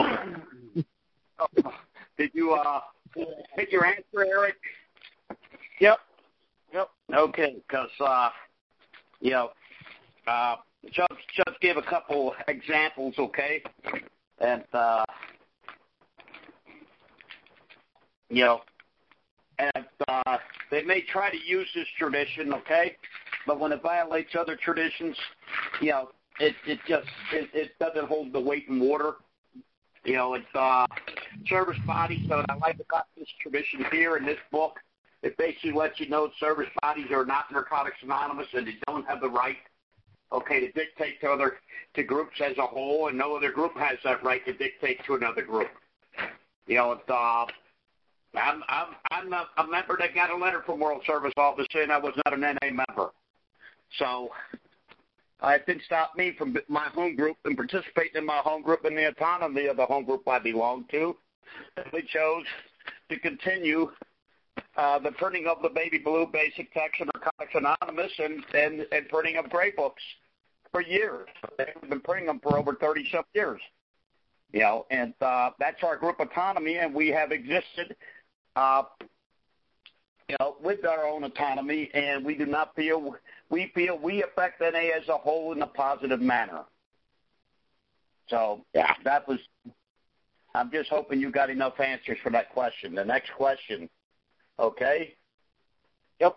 Did you uh, get your answer, Eric? Yep. Yep. Okay, because uh, you know, uh, Chuck, Chuck gave a couple examples, okay, and uh, you know, and uh, they may try to use this tradition, okay, but when it violates other traditions, you know, it it just it, it doesn't hold the weight in water. You know, it's uh, service bodies. So I like about this tradition here in this book. It basically lets you know service bodies are not Narcotics Anonymous and they don't have the right, okay, to dictate to other to groups as a whole, and no other group has that right to dictate to another group. You know, it's uh, I'm I'm I'm a, a member that got a letter from World Service Office saying I was not an NA member, so uh, it didn't stop me from my home group and participating in my home group and the autonomy of the home group I belong to. And We chose to continue the printing of the Baby Blue Basic Text and Narcotics Anonymous and, and, and printing of gray books for years. They've been printing them for over 30 some years. You know, and uh, that's our group autonomy, and we have existed, uh, you know, with our own autonomy, and we do not feel we feel we affect NA as a whole in a positive manner. So Yeah. that was. I'm just hoping you got enough answers for that question. The next question, okay? Yep.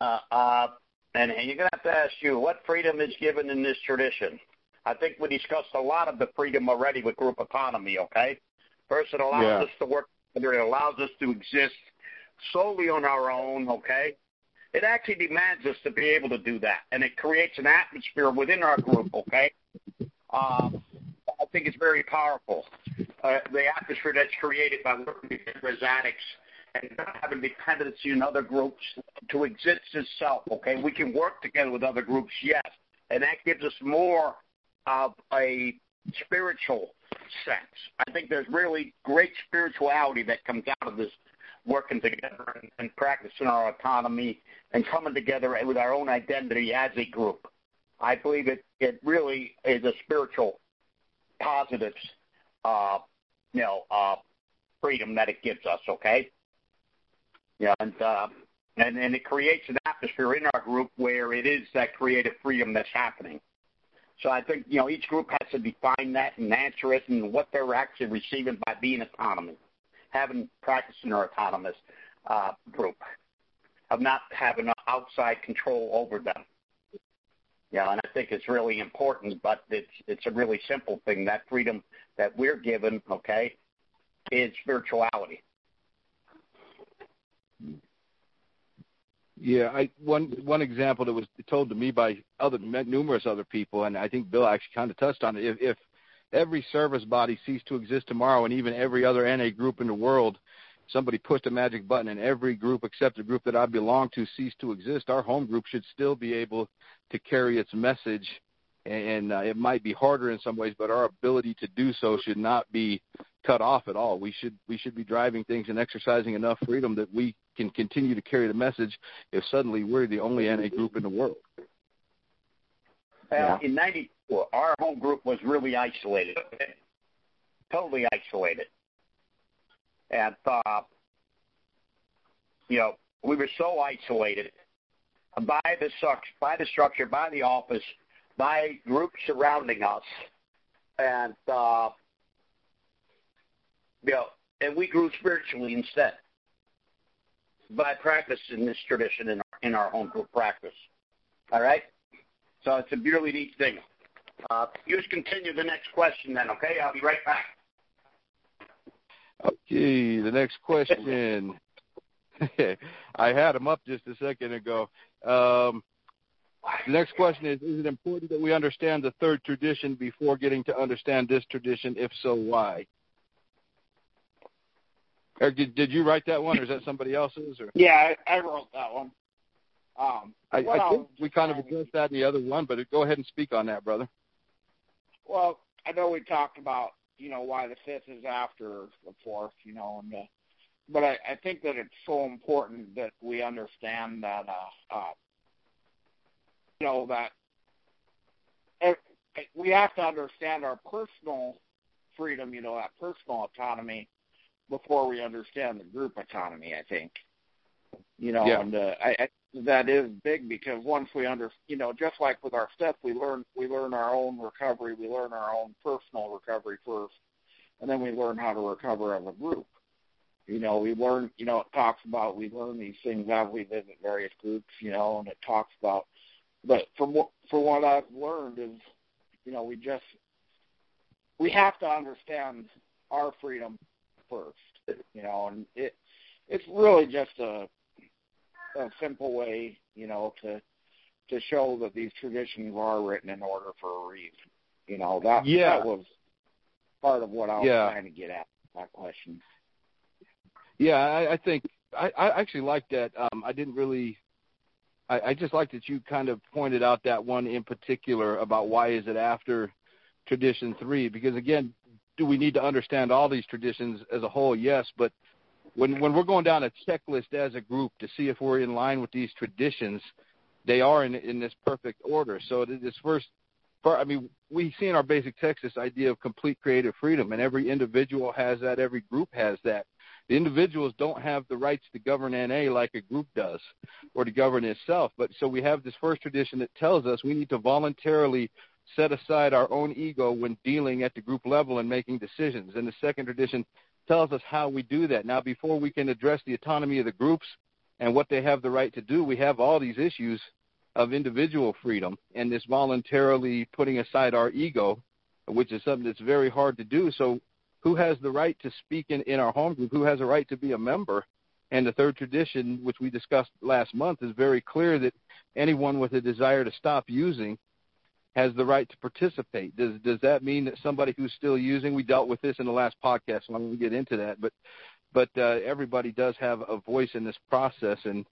Uh, uh, and, you're going to have to ask you what freedom is given in this tradition. I think we discussed a lot of the freedom already with group autonomy. Okay, first it allows Yeah. us to work together. It allows us to exist solely on our own. Okay, it actually demands us to be able to do that, and it creates an atmosphere within our group. Okay, um, I think it's very powerful. Uh, the atmosphere that's created by working together as addicts and not having dependency in other groups to exist itself. Okay, we can work together with other groups, yes, and that gives us more of a spiritual sense. I think there's really great spirituality that comes out of this working together and, and practicing our autonomy and coming together with our own identity as a group. I believe it, it really is a spiritual positives, uh, you know, uh, freedom that it gives us. Okay. Yeah, and uh, and and it creates an atmosphere in our group where it is that creative freedom that's happening. So I think you know each group has to define that and answer it and what they're actually receiving by being autonomous, having practicing our autonomous uh, group, of not having outside control over them. Yeah, and I think it's really important, but it's it's a really simple thing. That freedom that we're given, okay, is spirituality. Yeah, I one one example that was told to me by other numerous other people, and I think Bill actually kind of touched on it. If, if every service body ceased to exist tomorrow, and even every other NA group in the world, somebody pushed a magic button, and every group except the group that I belong to ceased to exist, our home group should still be able to carry its message. And uh, it might be harder in some ways, but our ability to do so should not be cut off at all. We should we should be driving things and exercising enough freedom that we can continue to carry the message. If suddenly we're the only NA group in the world. Well, in '94, our home group was really isolated, totally isolated, and uh, you know we were so isolated. By the by the structure, by the office, by groups surrounding us, and uh, you know, and we grew spiritually instead by practicing this tradition in our, in our home group practice. All right? So it's a really neat thing. Uh, you just continue the next question then, okay? I'll be right back. Okay, the next question. I had them up just a second ago. Um, the next question is Is it important that we understand the third tradition before getting to understand this tradition? If so, why? Eric, did, did you write that one, or is that somebody else's? Or? Yeah, I, I wrote that one. Um, I, I think we kind of addressed that in the other one, but go ahead and speak on that, brother. Well, I know we talked about you know why the fifth is after the fourth, you know, and the, but I, I think that it's so important that we understand that uh, uh, you know that it, we have to understand our personal freedom, you know, that personal autonomy before we understand the group autonomy. I think, you know, yeah. and uh, I, I that is big because once we under, you know, just like with our step, we learn we learn our own recovery, we learn our own personal recovery first, and then we learn how to recover as a group. You know, we learn, you know, it talks about we learn these things as we visit various groups, you know, and it talks about. But from what from what I've learned is, you know, we just we have to understand our freedom first, you know, and it it's really just a a simple way, you know, to to show that these traditions are written in order for a reason. You know, that yeah. that was part of what I was yeah. trying to get at that question. Yeah, I, I think I, I actually like that. Um, I didn't really. I, I just like that you kind of pointed out that one in particular about why is it after tradition three? Because again, do we need to understand all these traditions as a whole? Yes, but when when we're going down a checklist as a group to see if we're in line with these traditions, they are in in this perfect order. So this first I mean, we see in our basic text this idea of complete creative freedom, and every individual has that. Every group has that. The individuals don't have the rights to govern NA like a group does, or to govern itself. But so we have this first tradition that tells us we need to voluntarily set aside our own ego when dealing at the group level and making decisions. And the second tradition tells us how we do that. Now, before we can address the autonomy of the groups and what they have the right to do, we have all these issues of individual freedom and this voluntarily putting aside our ego, which is something that's very hard to do. So, who has the right to speak in, in our home group? Who has a right to be a member? And the third tradition, which we discussed last month, is very clear that anyone with a desire to stop using has the right to participate. Does does that mean that somebody who's still using? We dealt with this in the last podcast, so I'm going to get into that. But but uh, everybody does have a voice in this process, and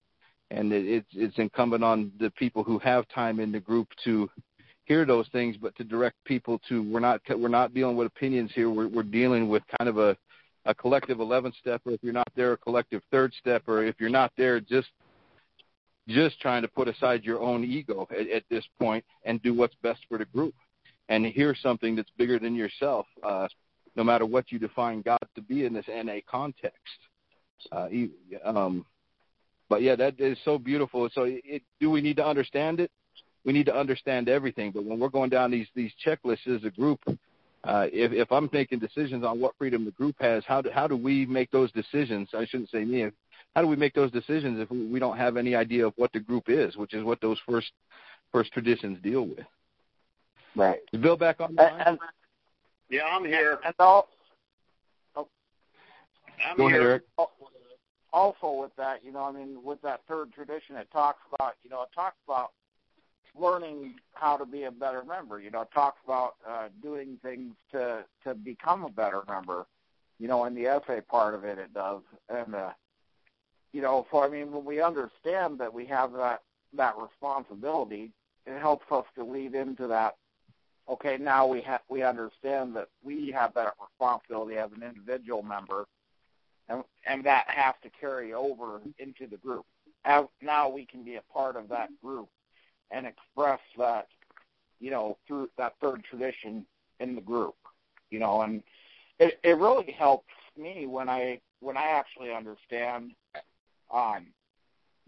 and it, it's it's incumbent on the people who have time in the group to hear those things, but to direct people to we're not we're not dealing with opinions here. We're we're dealing with kind of a a collective 11 step, or if you're not there, a collective third step, or if you're not there, just just trying to put aside your own ego at, at this point and do what's best for the group and hear something that's bigger than yourself, uh, no matter what you define God to be in this NA context. Uh, um, but yeah, that is so beautiful. So, it, do we need to understand it? We need to understand everything. But when we're going down these these checklists as a group, uh, if if I'm making decisions on what freedom the group has, how do how do we make those decisions? I shouldn't say me how do we make those decisions if we don't have any idea of what the group is, which is what those first first traditions deal with? Right. Is Bill back on the line? And, yeah, I'm here. And all, oh, I'm Go here. ahead, Eric. Also, with that, you know, I mean, with that third tradition, it talks about, you know, it talks about learning how to be a better member. You know, it talks about uh, doing things to to become a better member. You know, in the essay part of it, it does, and uh, you know, so I mean, when we understand that we have that that responsibility, it helps us to lead into that. Okay, now we have we understand that we have that responsibility as an individual member, and and that has to carry over into the group. As now we can be a part of that group and express that, you know, through that third tradition in the group, you know, and it it really helps me when I when I actually understand um,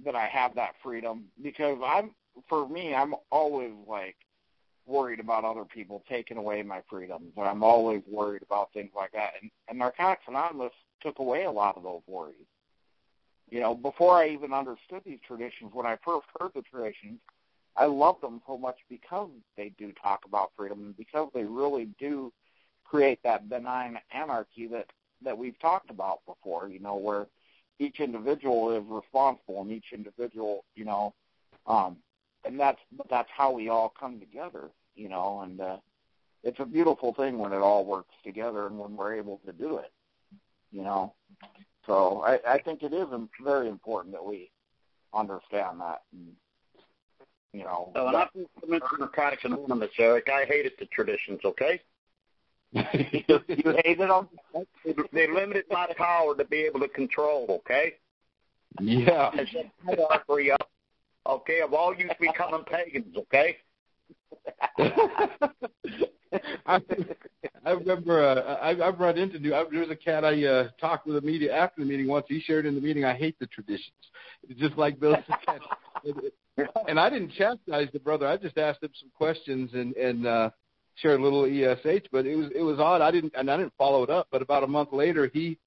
that I have that freedom because I'm for me I'm always like worried about other people taking away my freedoms. I'm always worried about things like that. And, and Narcotics Anonymous took away a lot of those worries. You know, before I even understood these traditions, when I first heard the traditions, I loved them so much because they do talk about freedom and because they really do create that benign anarchy that that we've talked about before. You know, where each individual is responsible and each individual, you know, um, and that's that's how we all come together, you know, and uh, it's a beautiful thing when it all works together and when we're able to do it, you know. So I, I think it is very important that we understand that. And, you know. So, and I'm from Narcotics Anonymous, Eric. I hated the traditions. Okay. you, you hated them? They limited my power to be able to control, okay? Yeah. And set hierarchy up, okay, of all you becoming pagans, okay? I, I remember uh, I, I've run into new. I, there was a cat I uh, talked with a media after the meeting once. He shared in the meeting, I hate the traditions. It's just like Bill said. and I didn't chastise the brother. I just asked him some questions, and and uh, shared a little ESH, but it was it was odd. I didn't and I didn't follow it up. But about a month later, he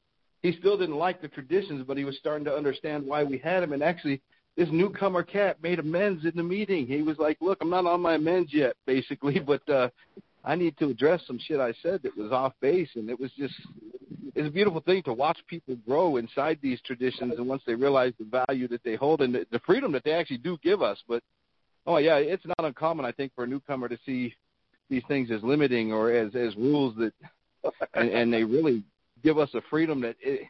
he still didn't like the traditions, but he was starting to understand why we had him. And actually, this newcomer cat made amends in the meeting. He was like, "Look, I'm not on my amends yet, basically, but uh, I need to address some shit I said that was off base." And it was just it's a beautiful thing to watch people grow inside these traditions, and once they realize the value that they hold and the, the freedom that they actually do give us. But oh yeah, it's not uncommon, I think, for a newcomer to see these things as limiting or as as rules that, and, and they really give us a freedom that. It,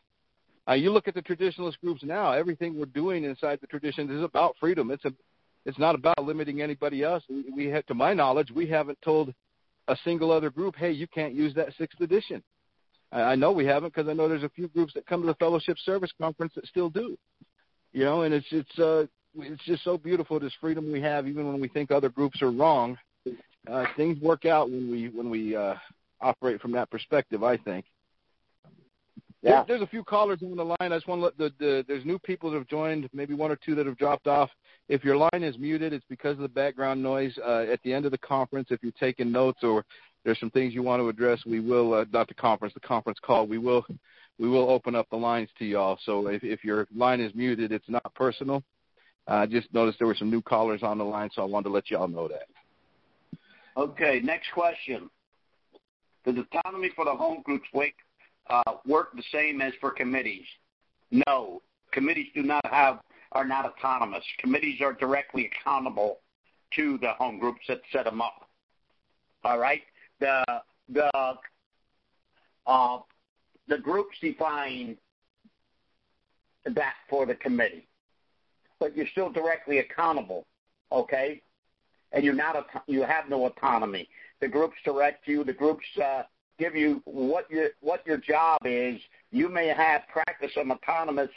uh, you look at the traditionalist groups now; everything we're doing inside the traditions is about freedom. It's a, it's not about limiting anybody else. We, we have, to my knowledge, we haven't told a single other group, "Hey, you can't use that sixth edition." I, I know we haven't because I know there's a few groups that come to the Fellowship Service Conference that still do. You know, and it's it's uh, it's just so beautiful this freedom we have, even when we think other groups are wrong uh, things work out when we when we uh, operate from that perspective. I think. Yeah. There's a few callers on the line. I just want to let the, the there's new people that have joined, maybe one or two that have dropped off. If your line is muted, it's because of the background noise. Uh, at the end of the conference, if you're taking notes or there's some things you want to address, we will uh, not the conference, the conference call. We will we will open up the lines to y'all. So if, if your line is muted, it's not personal. I uh, just noticed there were some new callers on the line, so I wanted to let y'all know that. Okay, next question. Does autonomy for the home groups work, uh, work the same as for committees? No. committees do not have are not autonomous. Committees are directly accountable to the home groups that set them up. All right, the the uh, the groups define that for the committee, but you're still directly accountable. Okay, and you're not you have no autonomy. The groups direct you. The groups uh, give you what your what your job is. You may have practice some autonomous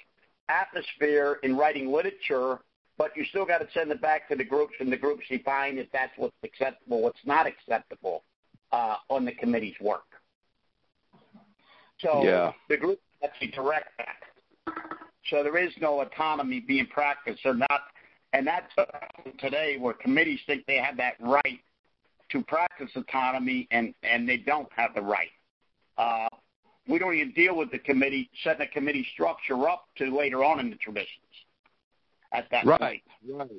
atmosphere in writing literature, but you still got to send it back to the groups, and the groups define if that's what's acceptable, what's not acceptable uh, on the committee's work. So yeah. the group actually direct that. So there is no autonomy being practiced, or not, and that's today where committees think they have that right to practice autonomy, and and they don't have the right. Uh, we don't even deal with the committee, setting a committee structure up to later on in the traditions. At that right, point. right.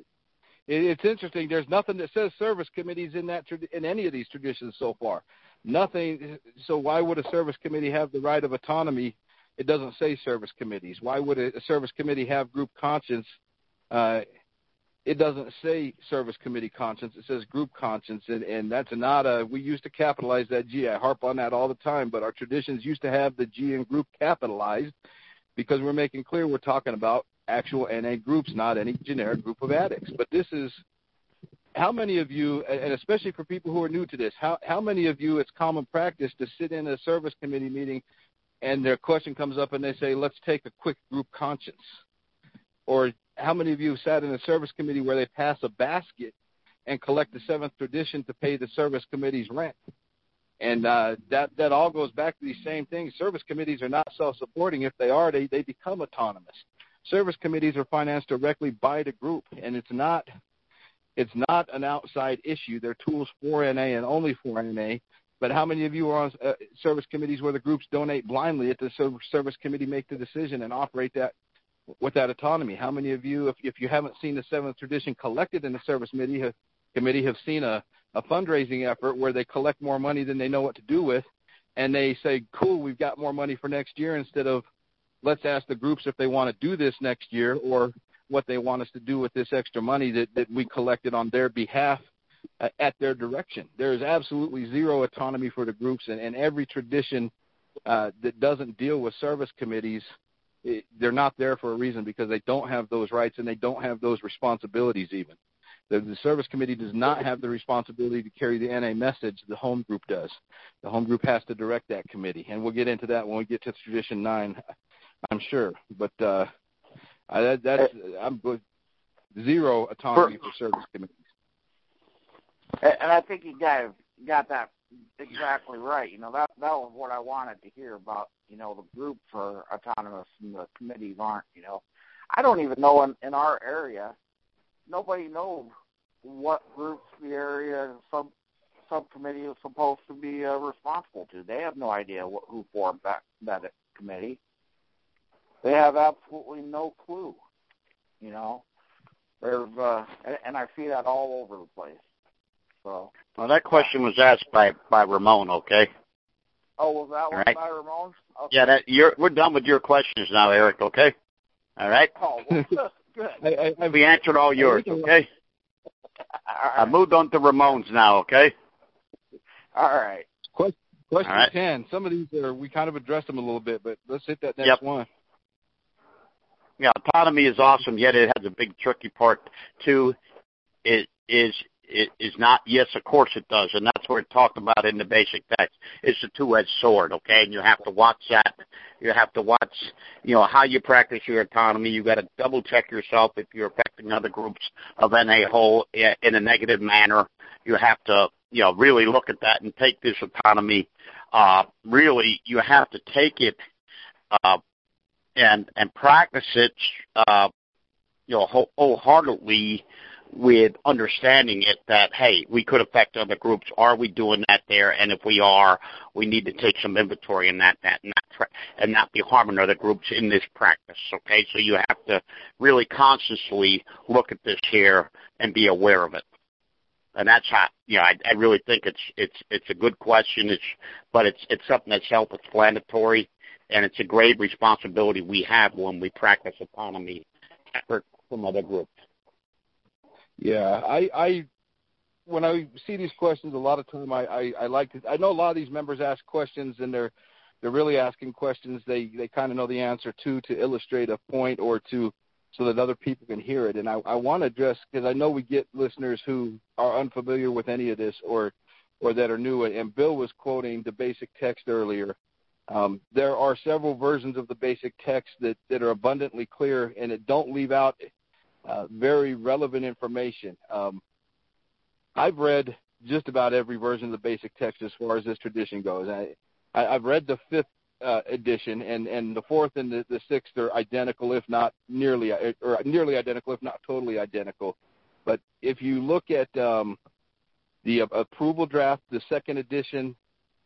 It's interesting. There's nothing that says service committees in that in any of these traditions so far. Nothing. So why would a service committee have the right of autonomy? It doesn't say service committees. Why would a service committee have group conscience? Uh, it doesn't say service committee conscience. It says group conscience, and, and that's not a. We used to capitalize that G. I harp on that all the time, but our traditions used to have the G in group capitalized because we're making clear we're talking about actual NA groups, not any generic group of addicts. But this is how many of you, and especially for people who are new to this, how how many of you it's common practice to sit in a service committee meeting, and their question comes up and they say, "Let's take a quick group conscience," or how many of you have sat in a service committee where they pass a basket and collect the seventh tradition to pay the service committee's rent? And uh, that that all goes back to these same things. Service committees are not self-supporting. If they are, they they become autonomous. Service committees are financed directly by the group, and it's not it's not an outside issue. They're tools for NA and only for NA. But how many of you are on uh, service committees where the groups donate blindly at the service committee make the decision and operate that with that autonomy. How many of you, if, if you haven't seen the seventh tradition collected in the service committee, have, committee have seen a, a fundraising effort where they collect more money than they know what to do with, and they say, "Cool, we've got more money for next year," instead of let's ask the groups if they want to do this next year or what they want us to do with this extra money that, that we collected on their behalf uh, at their direction. There is absolutely zero autonomy for the groups, and, and every tradition uh, that doesn't deal with service committees it, they're not there for a reason because they don't have those rights and they don't have those responsibilities even. The, the service committee does not have the responsibility to carry the NA message. The home group does. The home group has to direct that committee, and we'll get into that when we get to tradition nine, I'm sure. But uh, I, that, that's I'm zero autonomy for service committees. And I think you guys got that exactly right. You know that that was what I wanted to hear about. You know the groups are autonomous and the committees aren't. You know, I don't even know in in our area. Nobody knows what groups the area sub subcommittee is supposed to be uh, responsible to. They have no idea what, who formed that that committee. They have absolutely no clue. You know, there's uh, and, and I see that all over the place. So. Well, that question was asked by by Ramon. Okay. Oh, was that one right. by Ramon? Okay. Yeah, that you're we're done with your questions now, Eric. Okay. All right. Oh, well, good. good. I, I, we answered all yours. Okay. All I moved on to Ramon's now. Okay. All right. Question, question All right. ten. Some of these are we kind of addressed them a little bit, but let's hit that next Yep. one. Yeah, autonomy is awesome, yet it has a big tricky part too. It is it is not yes, of course it does, and that's what it talked about in the basic text. It's a two edged sword, okay? And you have to watch that. You have to watch, you know, how you practice your autonomy. You got to double check yourself if you're affecting other groups of NA whole in a negative manner. You have to, you know, really look at that and take this autonomy. Uh, really, you have to take it uh, and and practice it, uh, you know, whole- wholeheartedly with understanding it that hey, we could affect other groups. Are we doing that there? And if we are, we need to take some inventory in that that and not tra- and not be harming other groups in this practice. Okay, so you have to really consciously look at this here and be aware of it. And that's how you know I, I really think it's it's it's a good question. It's but it's it's something that's self-explanatory and it's a grave responsibility we have when we practice autonomy separate from other groups. Yeah, I, I when I see these questions, a lot of time I, I, I like to. I know a lot of these members ask questions, and they're they're really asking questions they they kind of know the answer to to illustrate a point or to so that other people can hear it. And I, I want to address because I know we get listeners who are unfamiliar with any of this or or that are new. And Bill was quoting the basic text earlier. Um, there are several versions of the basic text that, that are abundantly clear and it don't leave out uh, very relevant information. Um, I've read just about every version of the basic text as far as this tradition goes. I, I, I've read the fifth uh, edition, and and the fourth and the, the sixth are identical, if not nearly or nearly identical, if not totally identical. But if you look at um, the approval draft, the second edition,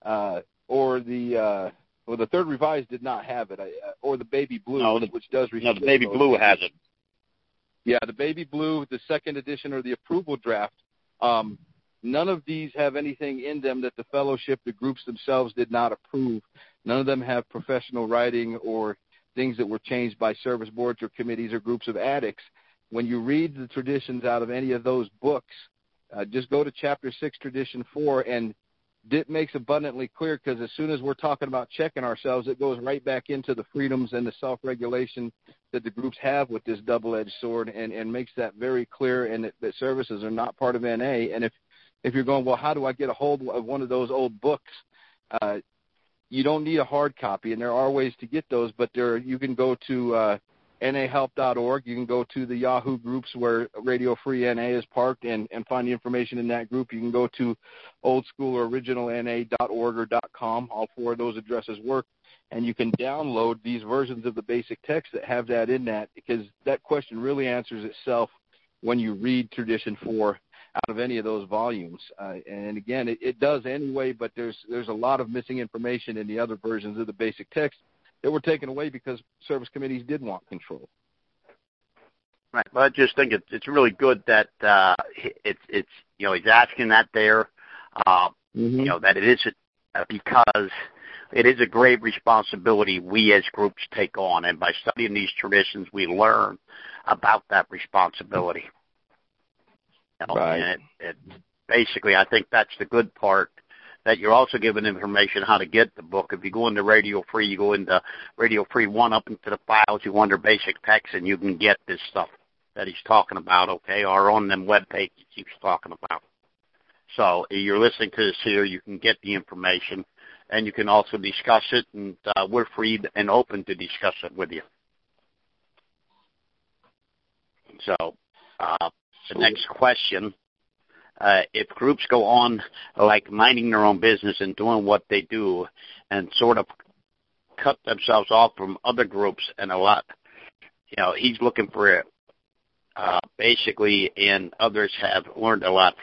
uh, or the uh, well, the third revised did not have it, uh, or the baby blue, no, the, which does. No, the baby blue has it. Yeah, the baby blue, the second edition, or the approval draft. Um, none of these have anything in them that the fellowship, the groups themselves, did not approve. None of them have professional writing or things that were changed by service boards or committees or groups of addicts. When you read the traditions out of any of those books, uh, just go to chapter 6, tradition 4, and it makes abundantly clear because as soon as we're talking about checking ourselves, it goes right back into the freedoms and the self regulation that the groups have with this double edged sword and, and makes that very clear and that, that services are not part of NA. And if, if you're going, well, how do I get a hold of one of those old books? Uh, you don't need a hard copy, and there are ways to get those, but there you can go to uh, nahelp.org. You can go to the Yahoo groups where Radio Free NA is parked and, and find the information in that group. You can go to old school or or .com. All four of those addresses work. And you can download these versions of the basic text that have that in that because that question really answers itself when you read Tradition 4 out of any of those volumes. Uh, and again, it, it does anyway, but there's there's a lot of missing information in the other versions of the basic text that were taken away because service committees did want control. Right. Well, I just think it's it's really good that uh, it's it's you know he's asking that there, uh, mm-hmm. you know that it is uh, because it is a grave responsibility we as groups take on, and by studying these traditions, we learn about that responsibility. You know, right. And it, it basically, I think that's the good part that you're also given information how to get the book. If you go into Radio Free, you go into Radio Free One up into the files, you go under Basic Text, and you can get this stuff that he's talking about. Okay, or on them web pages he's talking about. So you're listening to this here, you can get the information, and you can also discuss it, and uh, we're free and open to discuss it with you. So uh, the next question uh, if groups go on like minding their own business and doing what they do and sort of cut themselves off from other groups and a lot, you know, he's looking for it. uh, basically, and others have learned a lot.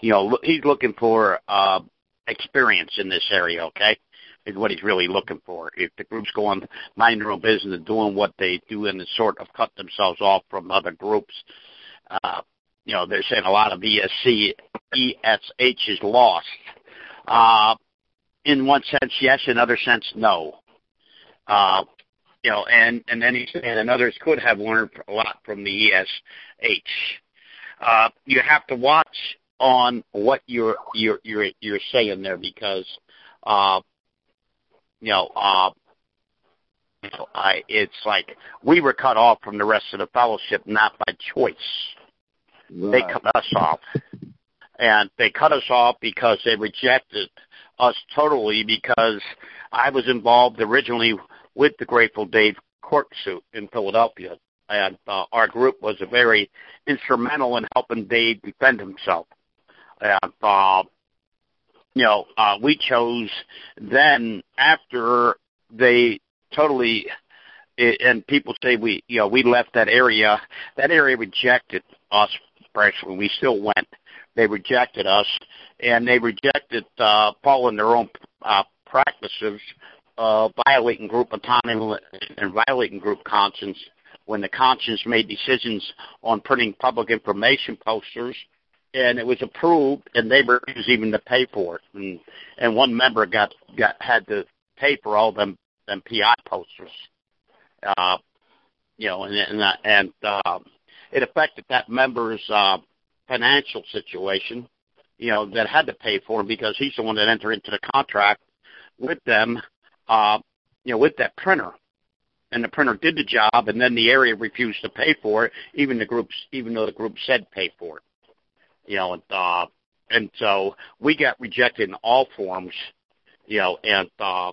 You know, he's looking for uh, experience in this area. Okay, is what he's really looking for. If the groups go on minding their own business and doing what they do and sort of cut themselves off from other groups, uh, you know, they're saying a lot of ESC, ESH is lost. Uh, in one sense, yes. In another sense, no. Uh, you know, and and then he's saying, and others could have learned a lot from the ESH. Uh, you have to watch on what you're you're you're you're saying there because, uh, you know, uh, you know, I it's like we were cut off from the rest of the fellowship not by choice. Right. They cut us off. And they cut us off because they rejected us totally because I was involved originally with the Grateful Dave court suit in Philadelphia. And uh, our group was very instrumental in helping Dave defend himself. And, uh, you know, uh, we chose then after they totally and people say we you know we left that area that area rejected us when we still went. They rejected us, and they rejected uh, following their own uh, practices, uh, violating group autonomy and violating group conscience. When the conscience made decisions on printing public information posters, and it was approved, and they refused even to pay for it. And and one member got got had to pay for all them than PI posters. Uh, you know, and and, and uh, it affected that member's uh, financial situation. You know, that had to pay for him because he's the one that entered into the contract with them. Uh, you know, with that printer and the printer did the job, and then the area refused to pay for it, even the groups, even though the group said pay for it. You know, and, uh, and so we got rejected in all forms. You know, and uh,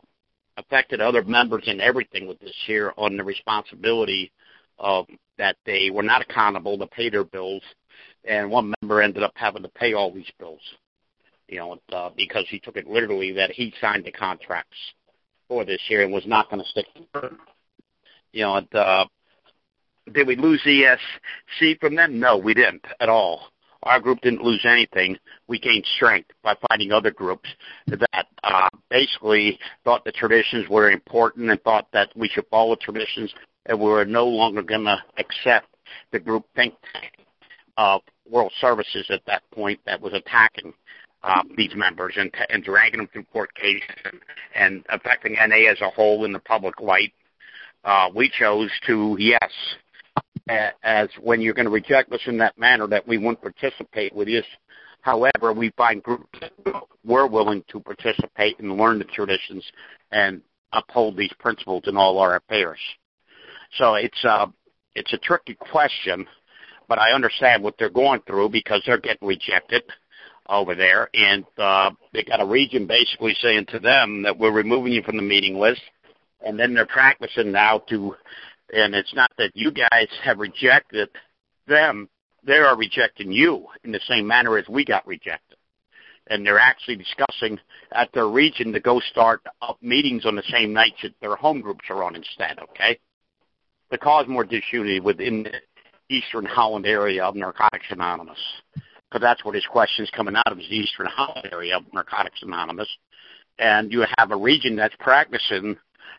affected other members and everything with this here on the responsibility of that they were not accountable to pay their bills, and one member ended up having to pay all these bills. You know, uh, because he took it literally that he signed the contracts for this year and was not going to stick you know, and, uh, did we lose ESC from them? No, we didn't at all. Our group didn't lose anything. We gained strength by finding other groups that uh, basically thought the traditions were important and thought that we should follow traditions, and we were no longer going to accept the group think tank of World Services at that point that was attacking uh, these members and, and dragging them through court cases and, and affecting NA as a whole in the public light uh, we chose to, yes, as when you're going to reject us in that manner, that we wouldn't participate with you. However, we find groups that were willing to participate and learn the traditions and uphold these principles in all our affairs. So it's a uh, it's a tricky question, but I understand what they're going through because they're getting rejected over there, and uh, they got a region basically saying to them that we're removing you from the meeting list. And then they're practicing now to and it's not that you guys have rejected them. They are rejecting you in the same manner as we got rejected. And they're actually discussing at their region to go start up meetings on the same nights that their home groups are on instead okay to cause more disunity within the eastern holland area of narcotics anonymous because that's where this question is coming out of is the eastern holland area of narcotics anonymous and you have a region that's practicing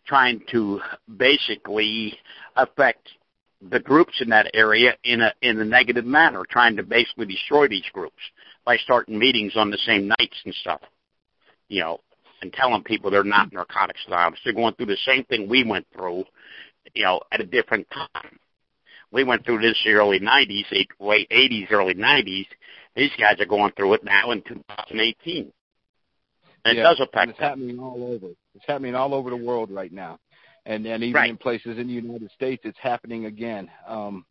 trying to basically affect the groups in that area in a in a negative manner, trying to basically destroy these groups by starting meetings on the same nights and stuff. You know, and telling people they're not narcotics anonymous. They're going through the same thing we went through, you know, at a different time. We went through this in the early 90s, late 80s, early 90s. These guys are going through it now in 2018. And yeah, it does affect and it's them. happening all over. It's happening all over the world right now, and and even right. in places in the United States, it's happening again. Um,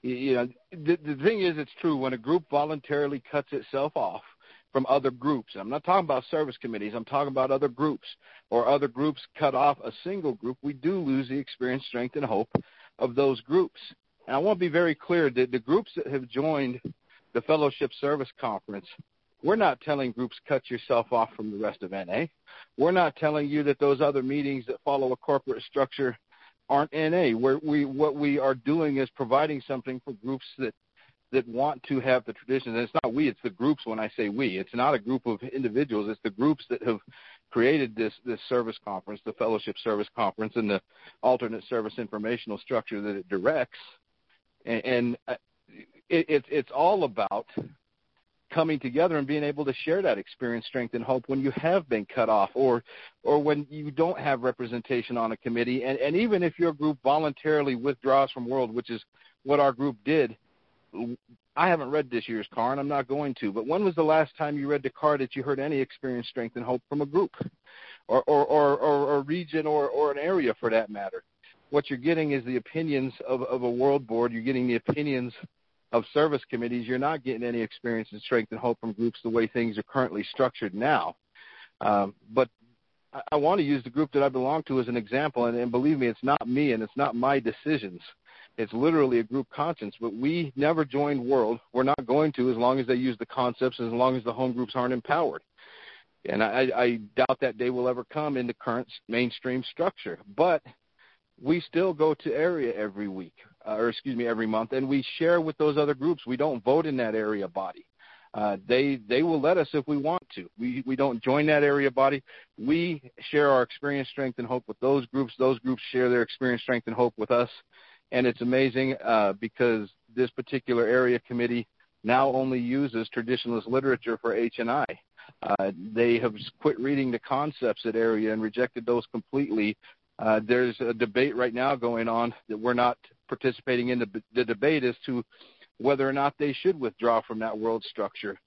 you know, the, the thing is, it's true when a group voluntarily cuts itself off from other groups. I'm not talking about service committees. I'm talking about other groups, or other groups cut off a single group. We do lose the experience, strength, and hope of those groups. And I want to be very clear that the groups that have joined the Fellowship Service Conference we're not telling groups cut yourself off from the rest of NA. We're not telling you that those other meetings that follow a corporate structure aren't NA. Where we what we are doing is providing something for groups that that want to have the traditions. And it's not we, it's the groups when I say we. It's not a group of individuals, it's the groups that have created this this service conference, the fellowship service conference and the alternate service informational structure that it directs. And, and uh, it, it, it's all about coming together and being able to share that experience, strength, and hope when you have been cut off or or when you don't have representation on a committee. And, and even if your group voluntarily withdraws from World, which is what our group did, I haven't read this year's card, and I'm not going to. But when was the last time you read the card that you heard any experience, strength, and hope from a group, or or or, or a region, or or an area for that matter? What you're getting is the opinions of, of a world board. You're getting the opinions of service committees, you're not getting any experience and strength and hope from groups the way things are currently structured now. Um, but I, I want to use the group that I belong to as an example, and, and believe me, it's not me and it's not my decisions. It's literally a group conscience. But we never joined World. We're not going to as long as they use the concepts, as long as the home groups aren't empowered. And I, I doubt that day will ever come in the current mainstream structure. But we still go to area every week uh, or excuse me, every month, and we share with those other groups. We don't vote in that area body. Uh, they they will let us if we want to. We we don't join that area body. We share our experience, strength, and hope with those groups. Those groups share their experience, strength, and hope with us. And it's amazing uh, because this particular area committee now only uses traditionalist literature for H and I. Uh, they have quit reading the concepts at area and rejected those completely Uh, there's a debate right now going on that we're not participating in the, the debate as to whether or not they should withdraw from that world structure.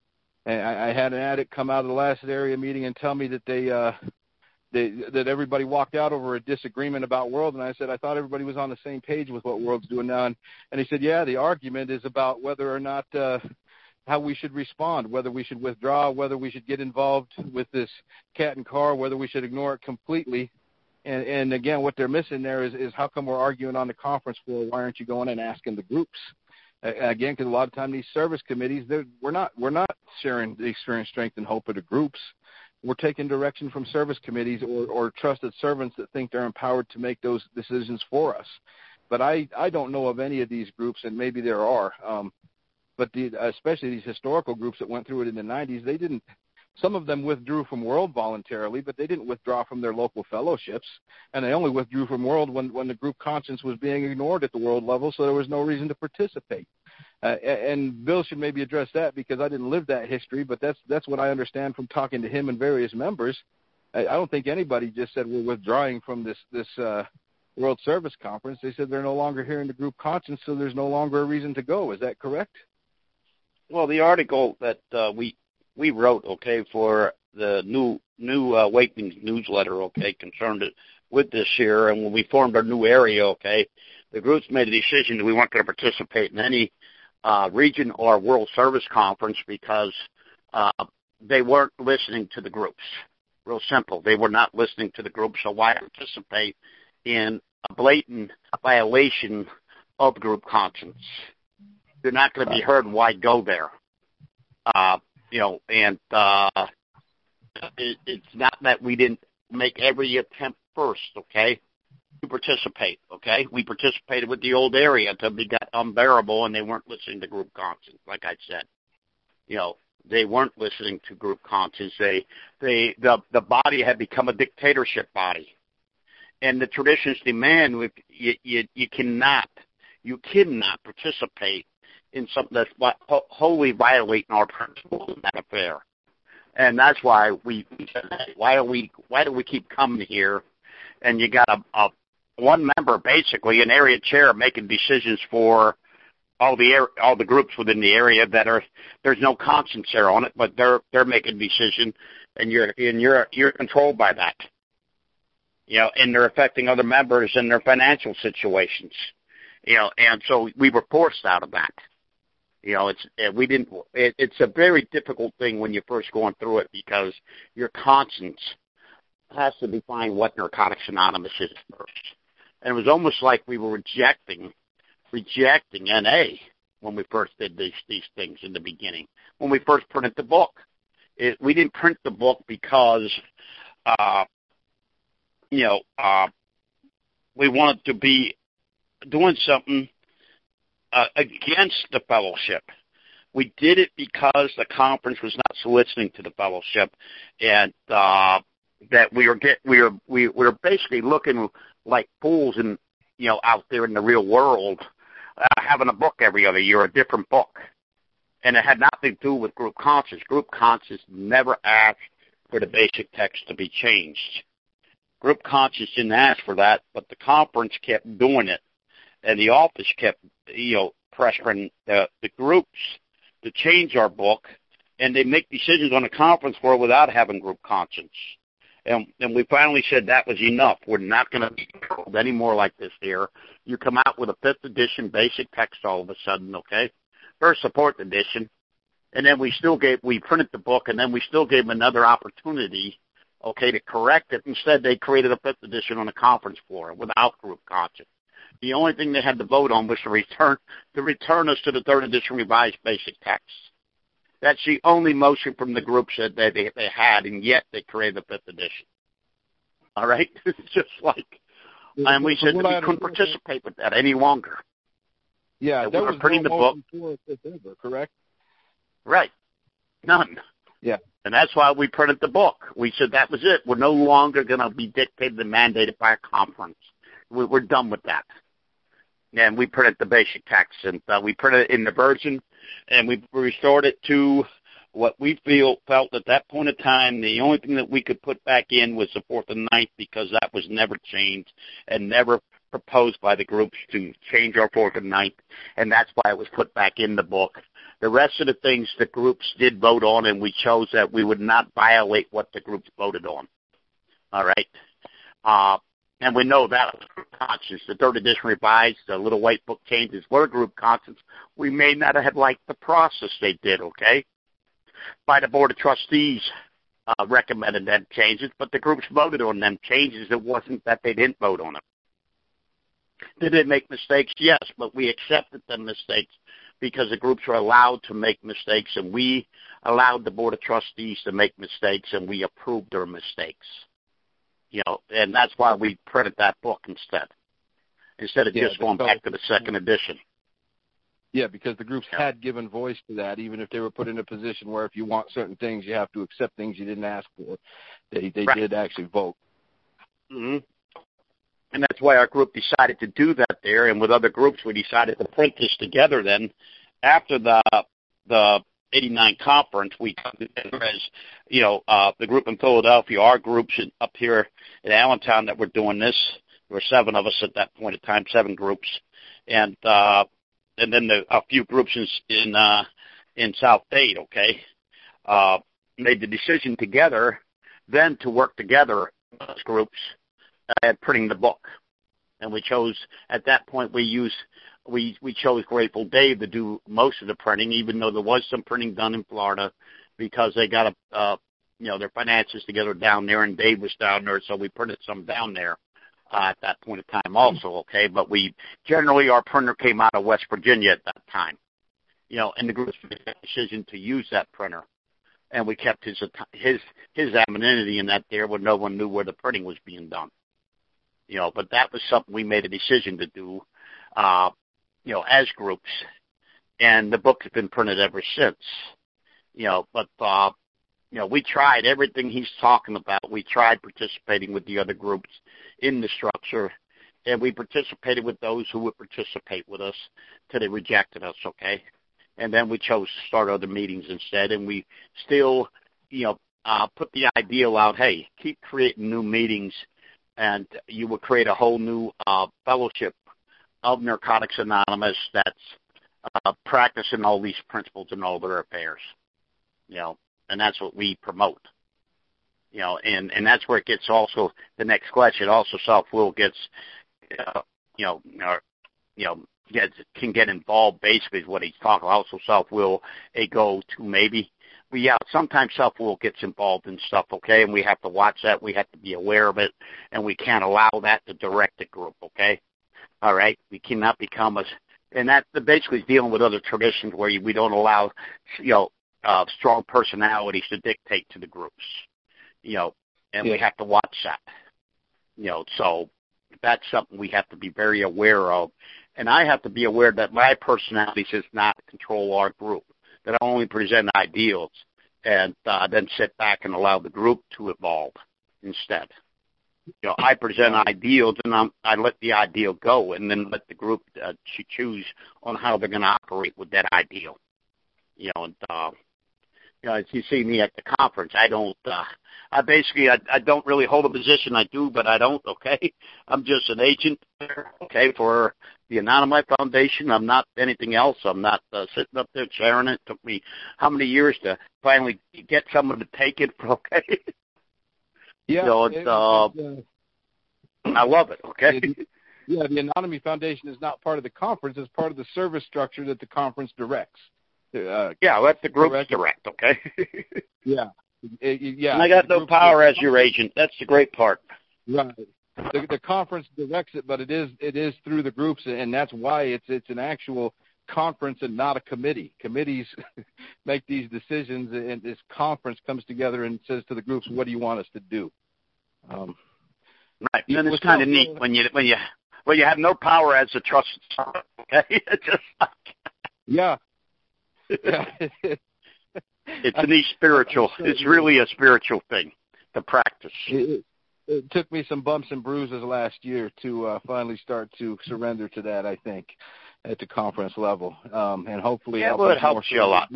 And I, I had an addict come out of the last area meeting and tell me that they uh, they, that everybody walked out over a disagreement about World, and I said I thought everybody was on the same page with what World's doing now, and, and he said, yeah, the argument is about whether or not uh, how we should respond, whether we should withdraw, whether we should get involved with this CAT and CAR, whether we should ignore it completely. And, and again, what they're missing there is, is how come we're arguing on the conference floor? Why aren't you going and asking the groups? again, because a lot of time these service committees, we're not we're not sharing the experience, strength, and hope of the groups we're taking direction from service committees or, or trusted servants that think they're empowered to make those decisions for us. But I, I don't know of any of these groups, and maybe there are, um, but the, especially these historical groups that went through it in the 90s, they didn't. Some of them withdrew from World voluntarily, but they didn't withdraw from their local fellowships, and they only withdrew from World when, when the group conscience was being ignored at the World level, so there was no reason to participate. Uh, and Bill should maybe address that because I didn't live that history, but that's that's what I understand from talking to him and various members. I, I don't think anybody just said we're withdrawing from this this uh, World Service Conference. They said they're no longer hearing the group conscience, so there's no longer a reason to go. Is that correct? Well, the article that uh, we we wrote, okay, for the new new uh, Awakening newsletter, okay, concerned with this year, and when we formed our new area, okay, the groups made a decision that we weren't going to participate in any uh, region or World Service Conference because uh, they weren't listening to the groups. Real simple. They were not listening to the group, so why participate in a blatant violation of group conscience? You're not going to be heard. Why go there? Uh, you know, and uh, it, it's not that we didn't make every attempt first. Okay, participate. Okay, we participated with the old area until it got unbearable, and they weren't listening to group conscience. Like I said, you know, they weren't listening to group conscience. They, they, the the body had become a dictatorship body, and the traditions demand you, you, you cannot, you cannot participate in something that's wholly violating our principles in that affair. And that's why we, why do we, why do we keep coming here? And you got a, a one member, basically an area chair, making decisions for all the all the groups within the area that are there's no conscience there on it, but they're they're making decisions, and you're and you're you're controlled by that. You know, and they're affecting other members and their financial situations. You know, and so we were forced out of that. You know, it's we didn't. It, it's a very difficult thing when you're first going through it because your conscience has to define what Narcotics Anonymous is first and it was almost like we were rejecting rejecting NA when we first did these these things in the beginning. When we first printed the book, it, we didn't print the book because uh, you know uh, we wanted to be doing something uh, against the fellowship. We did it because the conference was not soliciting to the fellowship, and uh, that we were get we were we, we were basically looking like fools in you know out there in the real world uh, having a book every other year, a different book, and it had nothing to do with group conscience. Group conscience never asked for the basic text to be changed. Group conscience didn't ask for that, but the conference kept doing it, and the office kept you know pressuring the, the groups to change our book, and they make decisions on the conference floor without having group conscience. And, and we finally said that was enough. We're not going to be controlled anymore like this here. You come out with a fifth edition basic text all of a sudden, okay? First support edition. And then we still gave, we printed the book and then we still gave them another opportunity, okay, to correct it. Instead, they created a fifth edition on the conference floor without group conscience. The only thing they had to vote on was to return, to return us to the third edition revised basic text. That's the only motion from the groups that they, they had, and yet they created the fifth edition. All right, it's just like, and we said that we couldn't participate with that any longer. Yeah, that we was printing no the book. Ever, correct? Right, none. Yeah. And that's why we printed the book. We said that was it. We're no longer going to be dictated and mandated by a conference. We, we're done with that. And we printed the basic text, and uh, we printed it in the version and we restored it to what we feel felt at that point in time, the only thing that we could put back in was the fourth and ninth because that was never changed and never proposed by the groups to change our fourth and ninth, and that's why it was put back in the book. The rest of the things the groups did vote on, and we chose that we would not violate what the groups voted on. All right. Uh, and we know that conscience. The third edition revised, the little white book changes were group conscience. We may not have liked the process they did, okay? By the Board of Trustees uh, recommended them changes, but the groups voted on them changes. It wasn't that they didn't vote on them. Did they make mistakes? Yes, but we accepted the mistakes because the groups were allowed to make mistakes, and we allowed the Board of Trustees to make mistakes, and we approved their mistakes you know, and that's why we printed that book instead, instead of yeah, just going back to the second edition. Yeah, because the groups had given voice to that, even if they were put in a position where if you want certain things, you have to accept things you didn't ask for. They they right. did actually vote. Mm-hmm. And that's why our group decided to do that there, and with other groups, we decided to print this together. Then, after the the 89 conference, we together as, you know, uh, the group in Philadelphia, our groups in, up here in Allentown that were doing this. There were seven of us at that point in time, seven groups, and uh, and then the, a few groups in in, uh, in South Dade. Okay, uh, made the decision together then to work together as groups at printing the book, and we chose at that point we used we we chose Grateful Dave to do most of the printing, even though there was some printing done in Florida, because they got a uh, you know their finances together down there, and Dave was down there, so we printed some down there uh, at that point in time also. Okay, but we generally our printer came out of West Virginia at that time, you know, and the group made a decision to use that printer, and we kept his his his anonymity in that there, where no one knew where the printing was being done. You know, but that was something we made a decision to do. Uh, you know, as groups, and the book has been printed ever since. You know, but uh, you know, we tried everything he's talking about. We tried participating with the other groups in the structure, and we participated with those who would participate with us till they rejected us. Okay, and then we chose to start other meetings instead, and we still, you know, uh, put the ideal out. Hey, keep creating new meetings, and you will create a whole new uh, fellowship of Narcotics Anonymous that's uh, practicing all these principles in all their affairs. You know, and that's what we promote. You know, and and that's where it gets also the next question. Also, self will gets, uh, you know, or, you know, gets can get involved. Basically, is what he's talking. About. Also, self will a go to maybe. But yeah, sometimes self will gets involved in stuff. Okay, and we have to watch that. We have to be aware of it, and we can't allow that to direct the group. Okay. All right, we cannot become a, and that basically is dealing with other traditions where we don't allow, you know, uh, strong personalities to dictate to the groups, you know, and yeah. we have to watch that, you know. So that's something we have to be very aware of, and I have to be aware that my personality does not control our group. That I only present ideals, and uh, then sit back and allow the group to evolve instead you know, I present ideals and I'm, I let the ideal go, and then let the group uh, choose on how they're going to operate with that ideal. You know, and uh, you know, as you see me at the conference, I don't. uh I basically, I, I don't really hold a position. I do, but I don't. Okay, I'm just an agent. Okay, for the Anonymous Foundation. I'm not anything else. I'm not uh, sitting up there chairing it. it. Took me how many years to finally get someone to take it? Okay. Yeah, so it's, it, uh, it, uh, I love it. Okay. It, yeah, the Anonymous Foundation is not part of the conference; it's part of the service structure that the conference directs. Uh, yeah, let the group direct. direct. Okay. yeah, yeah. And I got no power as your agent. That's the great part. Right. The, the conference directs it, but it is it is through the groups, and that's why it's it's an actual conference and not a committee. Committees make these decisions, and this conference comes together and says to the groups, "What do you want us to do?" Um, right, and it's kind of neat when you when you when you have no power as a trusted. Okay, just like yeah, yeah. it's a neat spiritual. It's really a spiritual thing to practice. It, it took me some bumps and bruises last year to uh, finally start to surrender to that. I think at the conference level, um, and hopefully yeah, well, it helps you a lot.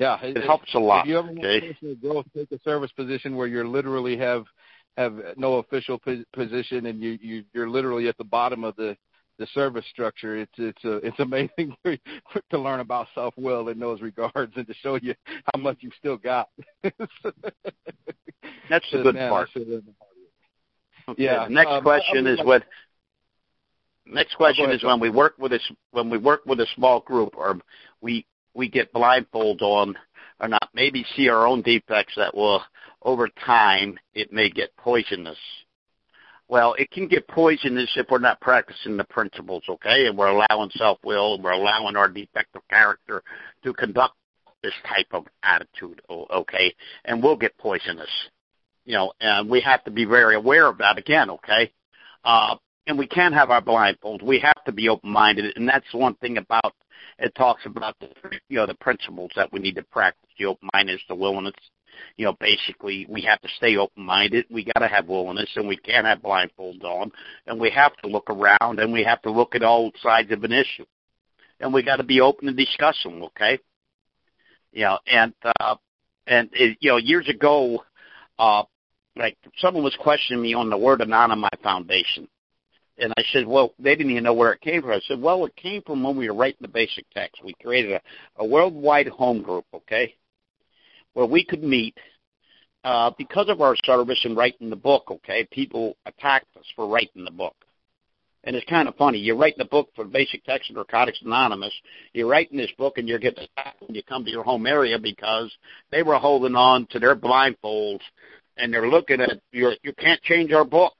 Yeah, it, it helps a lot. If you ever want okay? personal growth, take a service position where you're literally have have no official position and you, you you're literally at the bottom of the the service structure. It's it's a, it's amazing to learn about self will in those regards and to show you how much you've still got. That's the good man, part. Okay, yeah. Next um, question is what. Next question is when we work with a when we work with a small group or we we get blindfold on or not maybe see our own defects that will over time it may get poisonous. Well, it can get poisonous if we're not practicing the principles, okay? And we're allowing self-will, and we're allowing our defective character to conduct this type of attitude, okay? And we'll get poisonous, you know. And we have to be very aware of that again, okay? Uh, and we can't have our blindfolds. We have to be open-minded, and that's one thing about it. Talks about the you know the principles that we need to practice: the open-mindedness, the willingness, you know, basically we have to stay open-minded. We got to have willingness, and we can't have blindfolds on, and we have to look around, and we have to look at all sides of an issue, and we got to be open to discuss them. Okay, know, and uh, and it, you know, years ago, uh, like someone was questioning me on the word Anonymous my Foundation. And I said, well, they didn't even know where it came from. I said, well, it came from when we were writing the basic text. We created a, a worldwide home group, okay? where we could meet uh, because of our service in writing the book, okay, people attacked us for writing the book. And it's kind of funny. You're writing a book for Basic Text and Narcotics Anonymous. You're writing this book and you're getting attacked when you come to your home area because they were holding on to their blindfolds and they're looking at you. You can't change our book.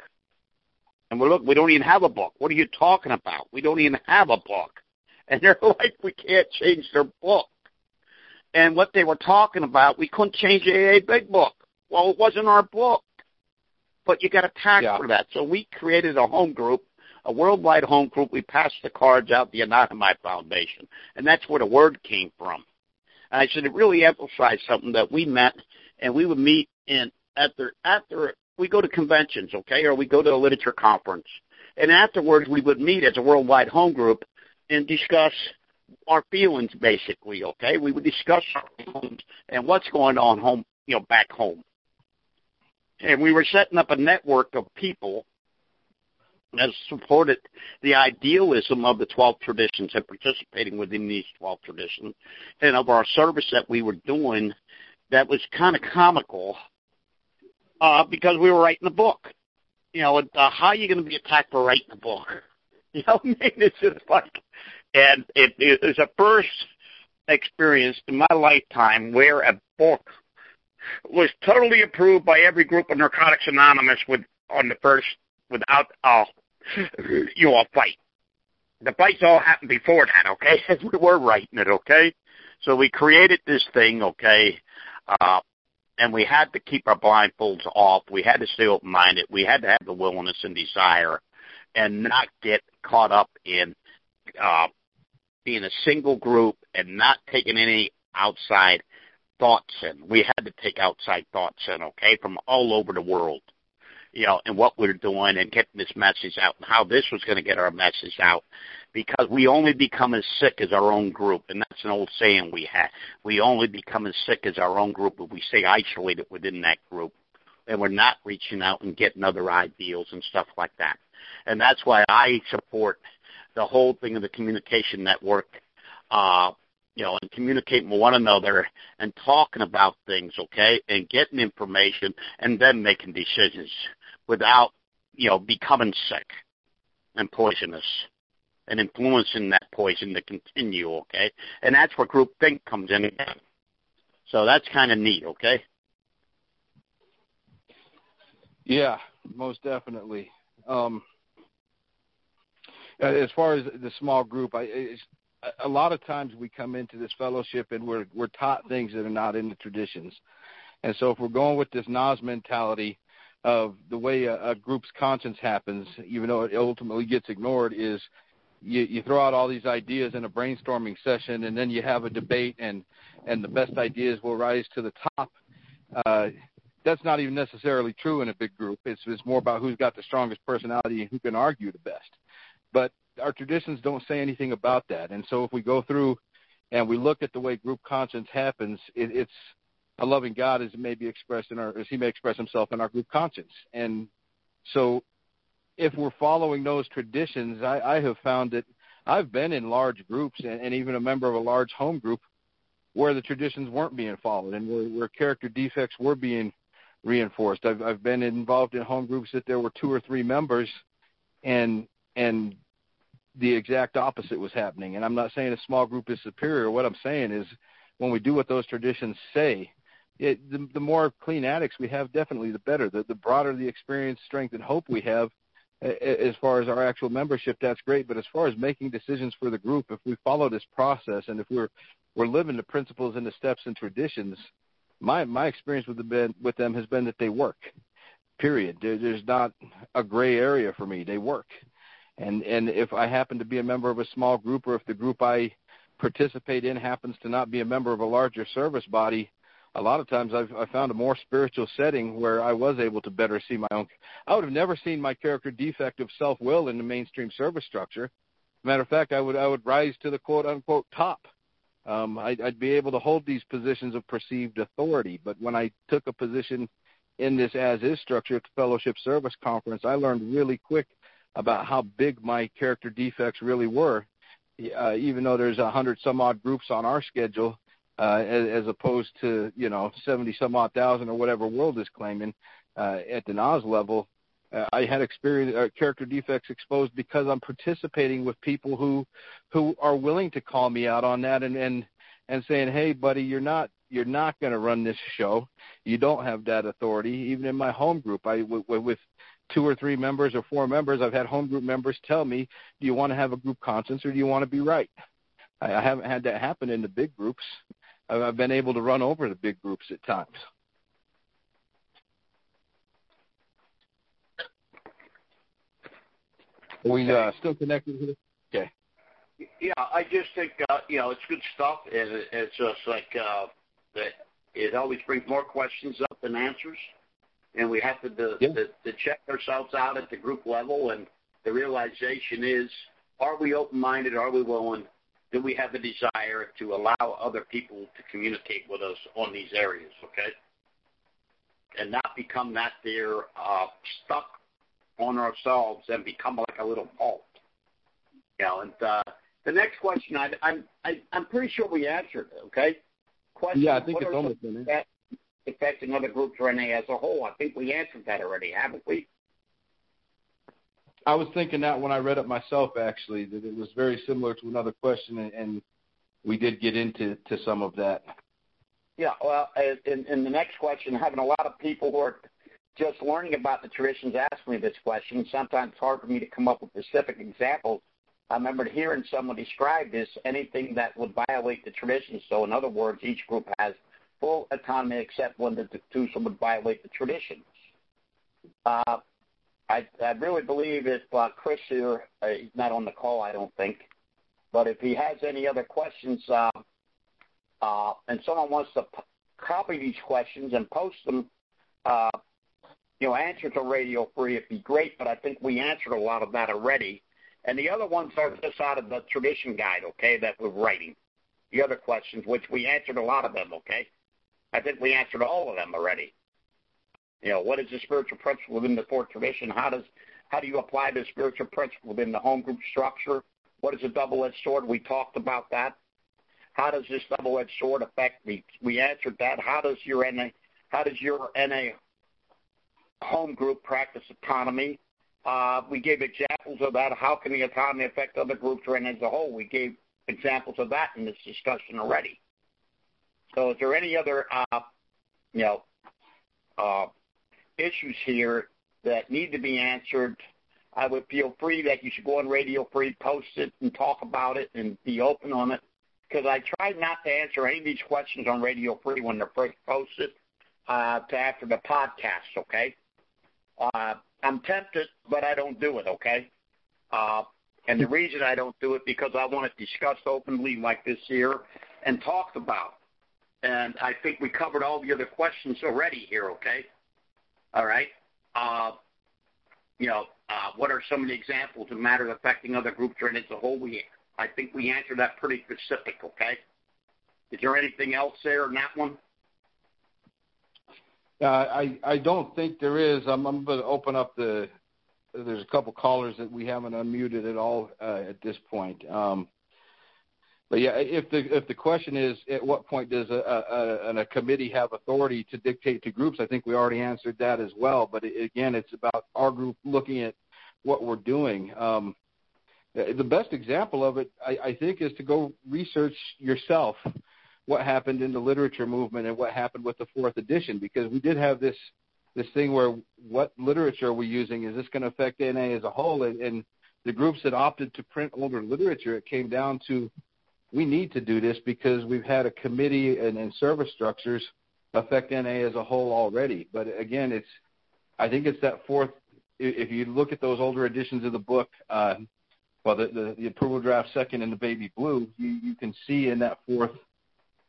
And we're look. We don't even have a book. What are you talking about? We don't even have a book. And they're like, we can't change their book and what they were talking about, we couldn't change the AA Big Book. Well, it wasn't our book, but you got attacked yeah. for that. So we created a home group, a worldwide home group. We passed the cards out, the Anonymous Foundation, and that's where the word came from. And I said it really emphasized something that we met, and we would meet in after after we go to conventions, okay, or we go to a literature conference, and afterwards we would meet as a worldwide home group and discuss our feelings basically, okay? We would discuss our feelings and what's going on home, you know, back home. And we were setting up a network of people that supported the idealism of the 12 traditions and participating within these 12 traditions and of our service that we were doing that was kind of comical uh, because we were writing a book. You know, uh, how are you going to be attacked for writing a book? You know, I mean, it's just like and it, it was a first experience in my lifetime where a book was totally approved by every group of Narcotics Anonymous with on the first without uh you know a fight. The fights all happened before that, okay? We were writing it, okay? So we created this thing, okay, uh and we had to keep our blindfolds off. We had to stay open minded. We had to have the willingness and desire and not get caught up in uh being a single group and not taking any outside thoughts in. We had to take outside thoughts in, okay, from all over the world, you know, and what we're doing and getting this message out and how this was going to get our message out because we only become as sick as our own group. And that's an old saying we have. We only become as sick as our own group if we stay isolated within that group and we're not reaching out and getting other ideals and stuff like that. And that's why I support – the whole thing of the communication network, uh, you know, and communicating with one another and talking about things, okay, and getting information and then making decisions without, you know, becoming sick and poisonous and influencing that poison to continue, okay? And that's where group think comes in. So that's kind of neat, okay? Yeah, most definitely. Um, as far as the small group, I, a lot of times we come into this fellowship and we're we're taught things that are not in the traditions, and so if we're going with this NAWS mentality of the way a, a group's conscience happens, even though it ultimately gets ignored, is you, you throw out all these ideas in a brainstorming session, and then you have a debate, and and the best ideas will rise to the top. Uh, that's not even necessarily true in a big group. It's it's more about who's got the strongest personality and who can argue the best. But our traditions don't say anything about that. And so if we go through and we look at the way group conscience happens, it, it's a loving God as it may be expressed in our as He may express Himself in our group conscience. And so, if we're following those traditions, I, I have found that I've been in large groups and, and even a member of a large home group where the traditions weren't being followed and where, where character defects were being reinforced. I've I've been involved in home groups that there were two or three members, and and the exact opposite was happening. And I'm not saying a small group is superior. What I'm saying is when we do what those traditions say, it, the, the more clean addicts we have, definitely the better. The, the broader the experience, strength, and hope we have, as far as our actual membership, that's great. But as far as making decisions for the group, if we follow this process and if we're we're living the principles and the steps and traditions, my my experience with the with them has been that they work. Period. There, there's not a gray area for me. They work. And and if I happen to be a member of a small group, or if the group I participate in happens to not be a member of a larger service body, a lot of times I've I found a more spiritual setting where I was able to better see my own. I would have never seen my character defect of self will in the mainstream service structure. Matter of fact, I would I would rise to the quote unquote top. Um, I, I'd be able to hold these positions of perceived authority. But when I took a position in this as is structure at the Fellowship Service Conference, I learned really quick about how big my character defects really were. Uh, even though there's a hundred some odd groups on our schedule, uh, as, as opposed to you know seventy some odd thousand or whatever world is claiming uh, at the NAWS level, uh, I had experience uh, character defects exposed because I'm participating with people who who are willing to call me out on that and and and saying, hey, buddy, you're not you're not going to run this show. You don't have that authority. Even in my home group, I with, with two or three members or four members, I've had home group members tell me, "Do you want to have a group conscience or do you want to be right?" I, I haven't had that happen in the big groups. I've, I've been able to run over the big groups at times. Are we uh, still connected here? Okay. Yeah, I just think uh, you know it's good stuff, and it's just like uh, that. It always brings more questions up than answers and we have to, to, yeah. to, to check ourselves out at the group level. And the realization is, are we open-minded? Are we willing? Do we have a desire to allow other people to communicate with us on these areas? Okay, and not become that they're uh, stuck on ourselves and become like a little cult. You know, and uh, the next question, I, I'm I, I'm pretty sure we answered. It, okay. Question, yeah, I think it's almost been affecting other groups, Rene, as a whole? I think we answered that already, haven't we? I was thinking that when I read it myself, actually, that it was very similar to another question, and we did get into to some of that. Yeah, well, in, in the next question, having a lot of people who are just learning about the traditions ask me this question. Sometimes it's hard for me to come up with specific examples. I remember hearing someone describe this anything that would violate the traditions. So, in other words, each group has full autonomy except when the Constitution would violate the traditions. Uh, I, I really believe if uh, Chris here, uh, he's not on the call, I don't think, but if he has any other questions uh, uh, and someone wants to p- copy these questions and post them, uh, you know, answer to Radio Free, it'd be great, but I think we answered a lot of that already. And the other ones are just out of the tradition guide, okay, that we're writing. The other questions, which we answered a lot of them, okay? I think we answered all of them already. You know, what is the spiritual principle within the fourth tradition? How does how do you apply the spiritual principle within the home group structure? What is a double-edged sword? We talked about that. How does this double-edged sword affect the? We answered that. How does your NA how does your NA home group practice autonomy? Uh, we gave examples of that. How can the autonomy affect other groups or as a whole? We gave examples of that in this discussion already. So is there any other, uh, you know, uh, issues here that need to be answered? I would feel free that you should go on Radio Free, post it, and talk about it, and be open on it. Because I try not to answer any of these questions on Radio Free when they're first posted uh, to after the podcast. Okay. Uh, I'm tempted, but I don't do it. Okay. Uh, and the reason I don't do it because I want it discussed openly like this here and talked about and I think we covered all the other questions already here. Okay, all right. Uh, you know, uh, what are some of the examples of matters affecting other groups or as a whole? We, I think we answered that pretty specific. Okay, Is there anything else there in that one? Uh, I I don't think there is. I'm, I'm going to open up the. There's a couple callers that we haven't unmuted at all uh, at this point. Um, but yeah, if the if the question is at what point does a, a, a, committee have authority to dictate to groups, I think we already answered that as well. But it, again, it's about our group looking at what we're doing. Um, the best example of it, I, I think, is to go research yourself what happened in the literature movement and what happened with the fourth edition because we did have this this thing where what literature are we using is this going to affect NA as a whole and, and the groups that opted to print older literature it came down to we need to do this because we've had a committee and, and service structures affect NA as a whole already but again it's I think it's that fourth if you look at those older editions of the book uh, well the, the the approval draft second and the baby blue you you can see in that fourth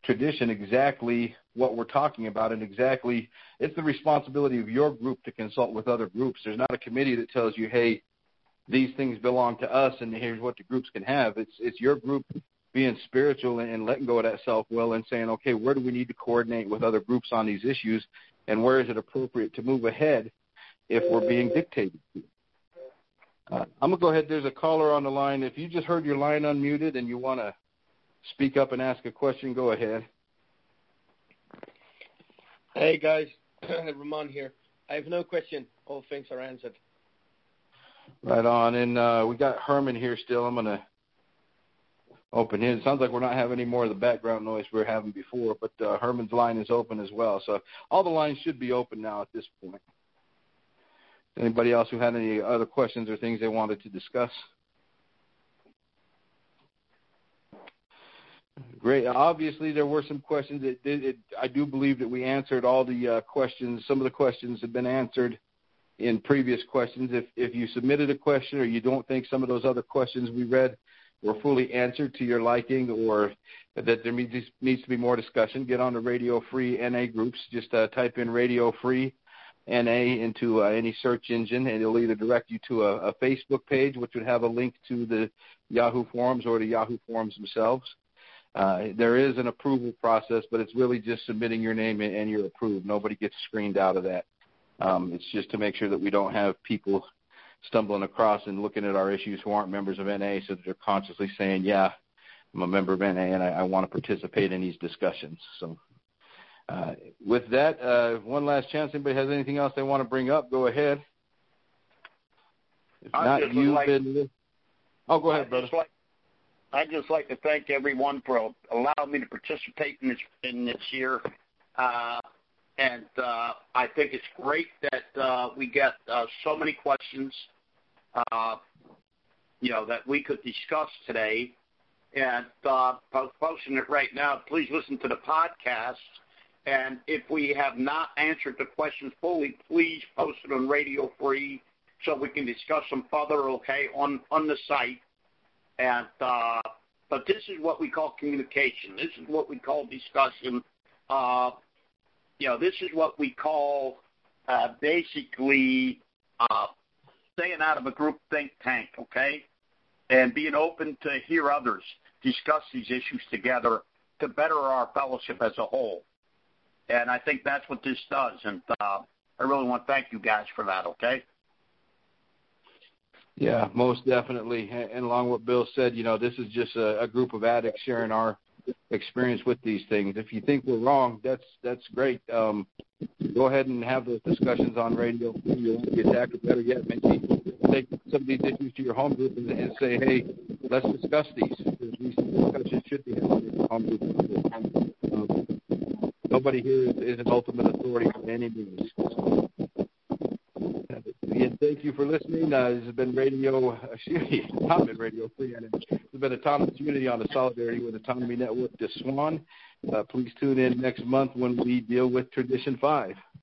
tradition exactly what we're talking about and exactly it's the responsibility of your group to consult with other groups. There's not a committee that tells you, hey, these things belong to us and here's what the groups can have. It's it's your group being spiritual and, and letting go of that self will and saying, okay, where do we need to coordinate with other groups on these issues and where is it appropriate to move ahead if we're being dictated to? Uh, I'm gonna go ahead. There's a caller on the line. If you just heard your line unmuted and you want to speak up and ask a question, go ahead. Hey guys, Ramon here. I have no question. All things are answered. Right on. And uh, we got Herman here still. I'm going to open. It sounds like we're not having any more of the background noise we were having before, but uh, Herman's line is open as well. So all the lines should be open now at this point. Anybody else who had any other questions or things they wanted to discuss? Great. Obviously, there were some questions. It, it, it, I do believe that we answered all the uh, questions. Some of the questions have been answered in previous questions. If, if you submitted a question or you don't think some of those other questions we read were fully answered to your liking or that there needs, to be more discussion, get on the Radio Free NA groups. Just uh, type in Radio Free NA into uh, any search engine, and it'll either direct you to a, a Facebook page, which would have a link to the Yahoo Forums or the Yahoo Forums themselves uh, there is an approval process, but it's really just submitting your name and you're approved. Nobody gets screened out of that. Um, it's just to make sure that we don't have people stumbling across and looking at our issues who aren't members of NA, so that they're consciously saying, "Yeah, I'm a member of NA and I, I want to participate in these discussions." So, uh, with that, uh, one last chance. Anybody has anything else they want to bring up? Go ahead. If not, you've like, been. Oh, go ahead, brother. Like, I'd just like to thank everyone for allowing me to participate in this in this year. Uh, and uh, I think it's great that uh, we get uh, so many questions, uh, you know, that we could discuss today. And uh, posting it right now. Please listen to the podcast. And if we have not answered the questions fully, please post it on Radio Free so we can discuss them further. Okay, on on the site. And uh, but this is what we call communication. This is what we call discussion. Uh, you know, this is what we call uh, basically uh, staying out of a group think tank, okay, and being open to hear others discuss these issues together to better our fellowship as a whole. And I think that's what this does. And uh, I really want to thank you guys for that, okay? Yeah, most definitely. And along what Bill said, you know, this is just a, a group of addicts sharing our experience with these things. If you think we're wrong, that's that's great. Um, go ahead and have those discussions on radio. You won't be attacked, or better yet, maybe take some of these issues to your home group and, and say, hey, let's discuss these. Because these discussions should be held in your home group. Um, nobody here is, is an ultimate authority by any means. Again, thank you for listening. Uh, this has been Radio, excuse not been Radio Free. This has been Autonomous Unity on the Solidarity with Autonomy Network, the SWAN. Uh, please tune in next month when we deal with Tradition 5.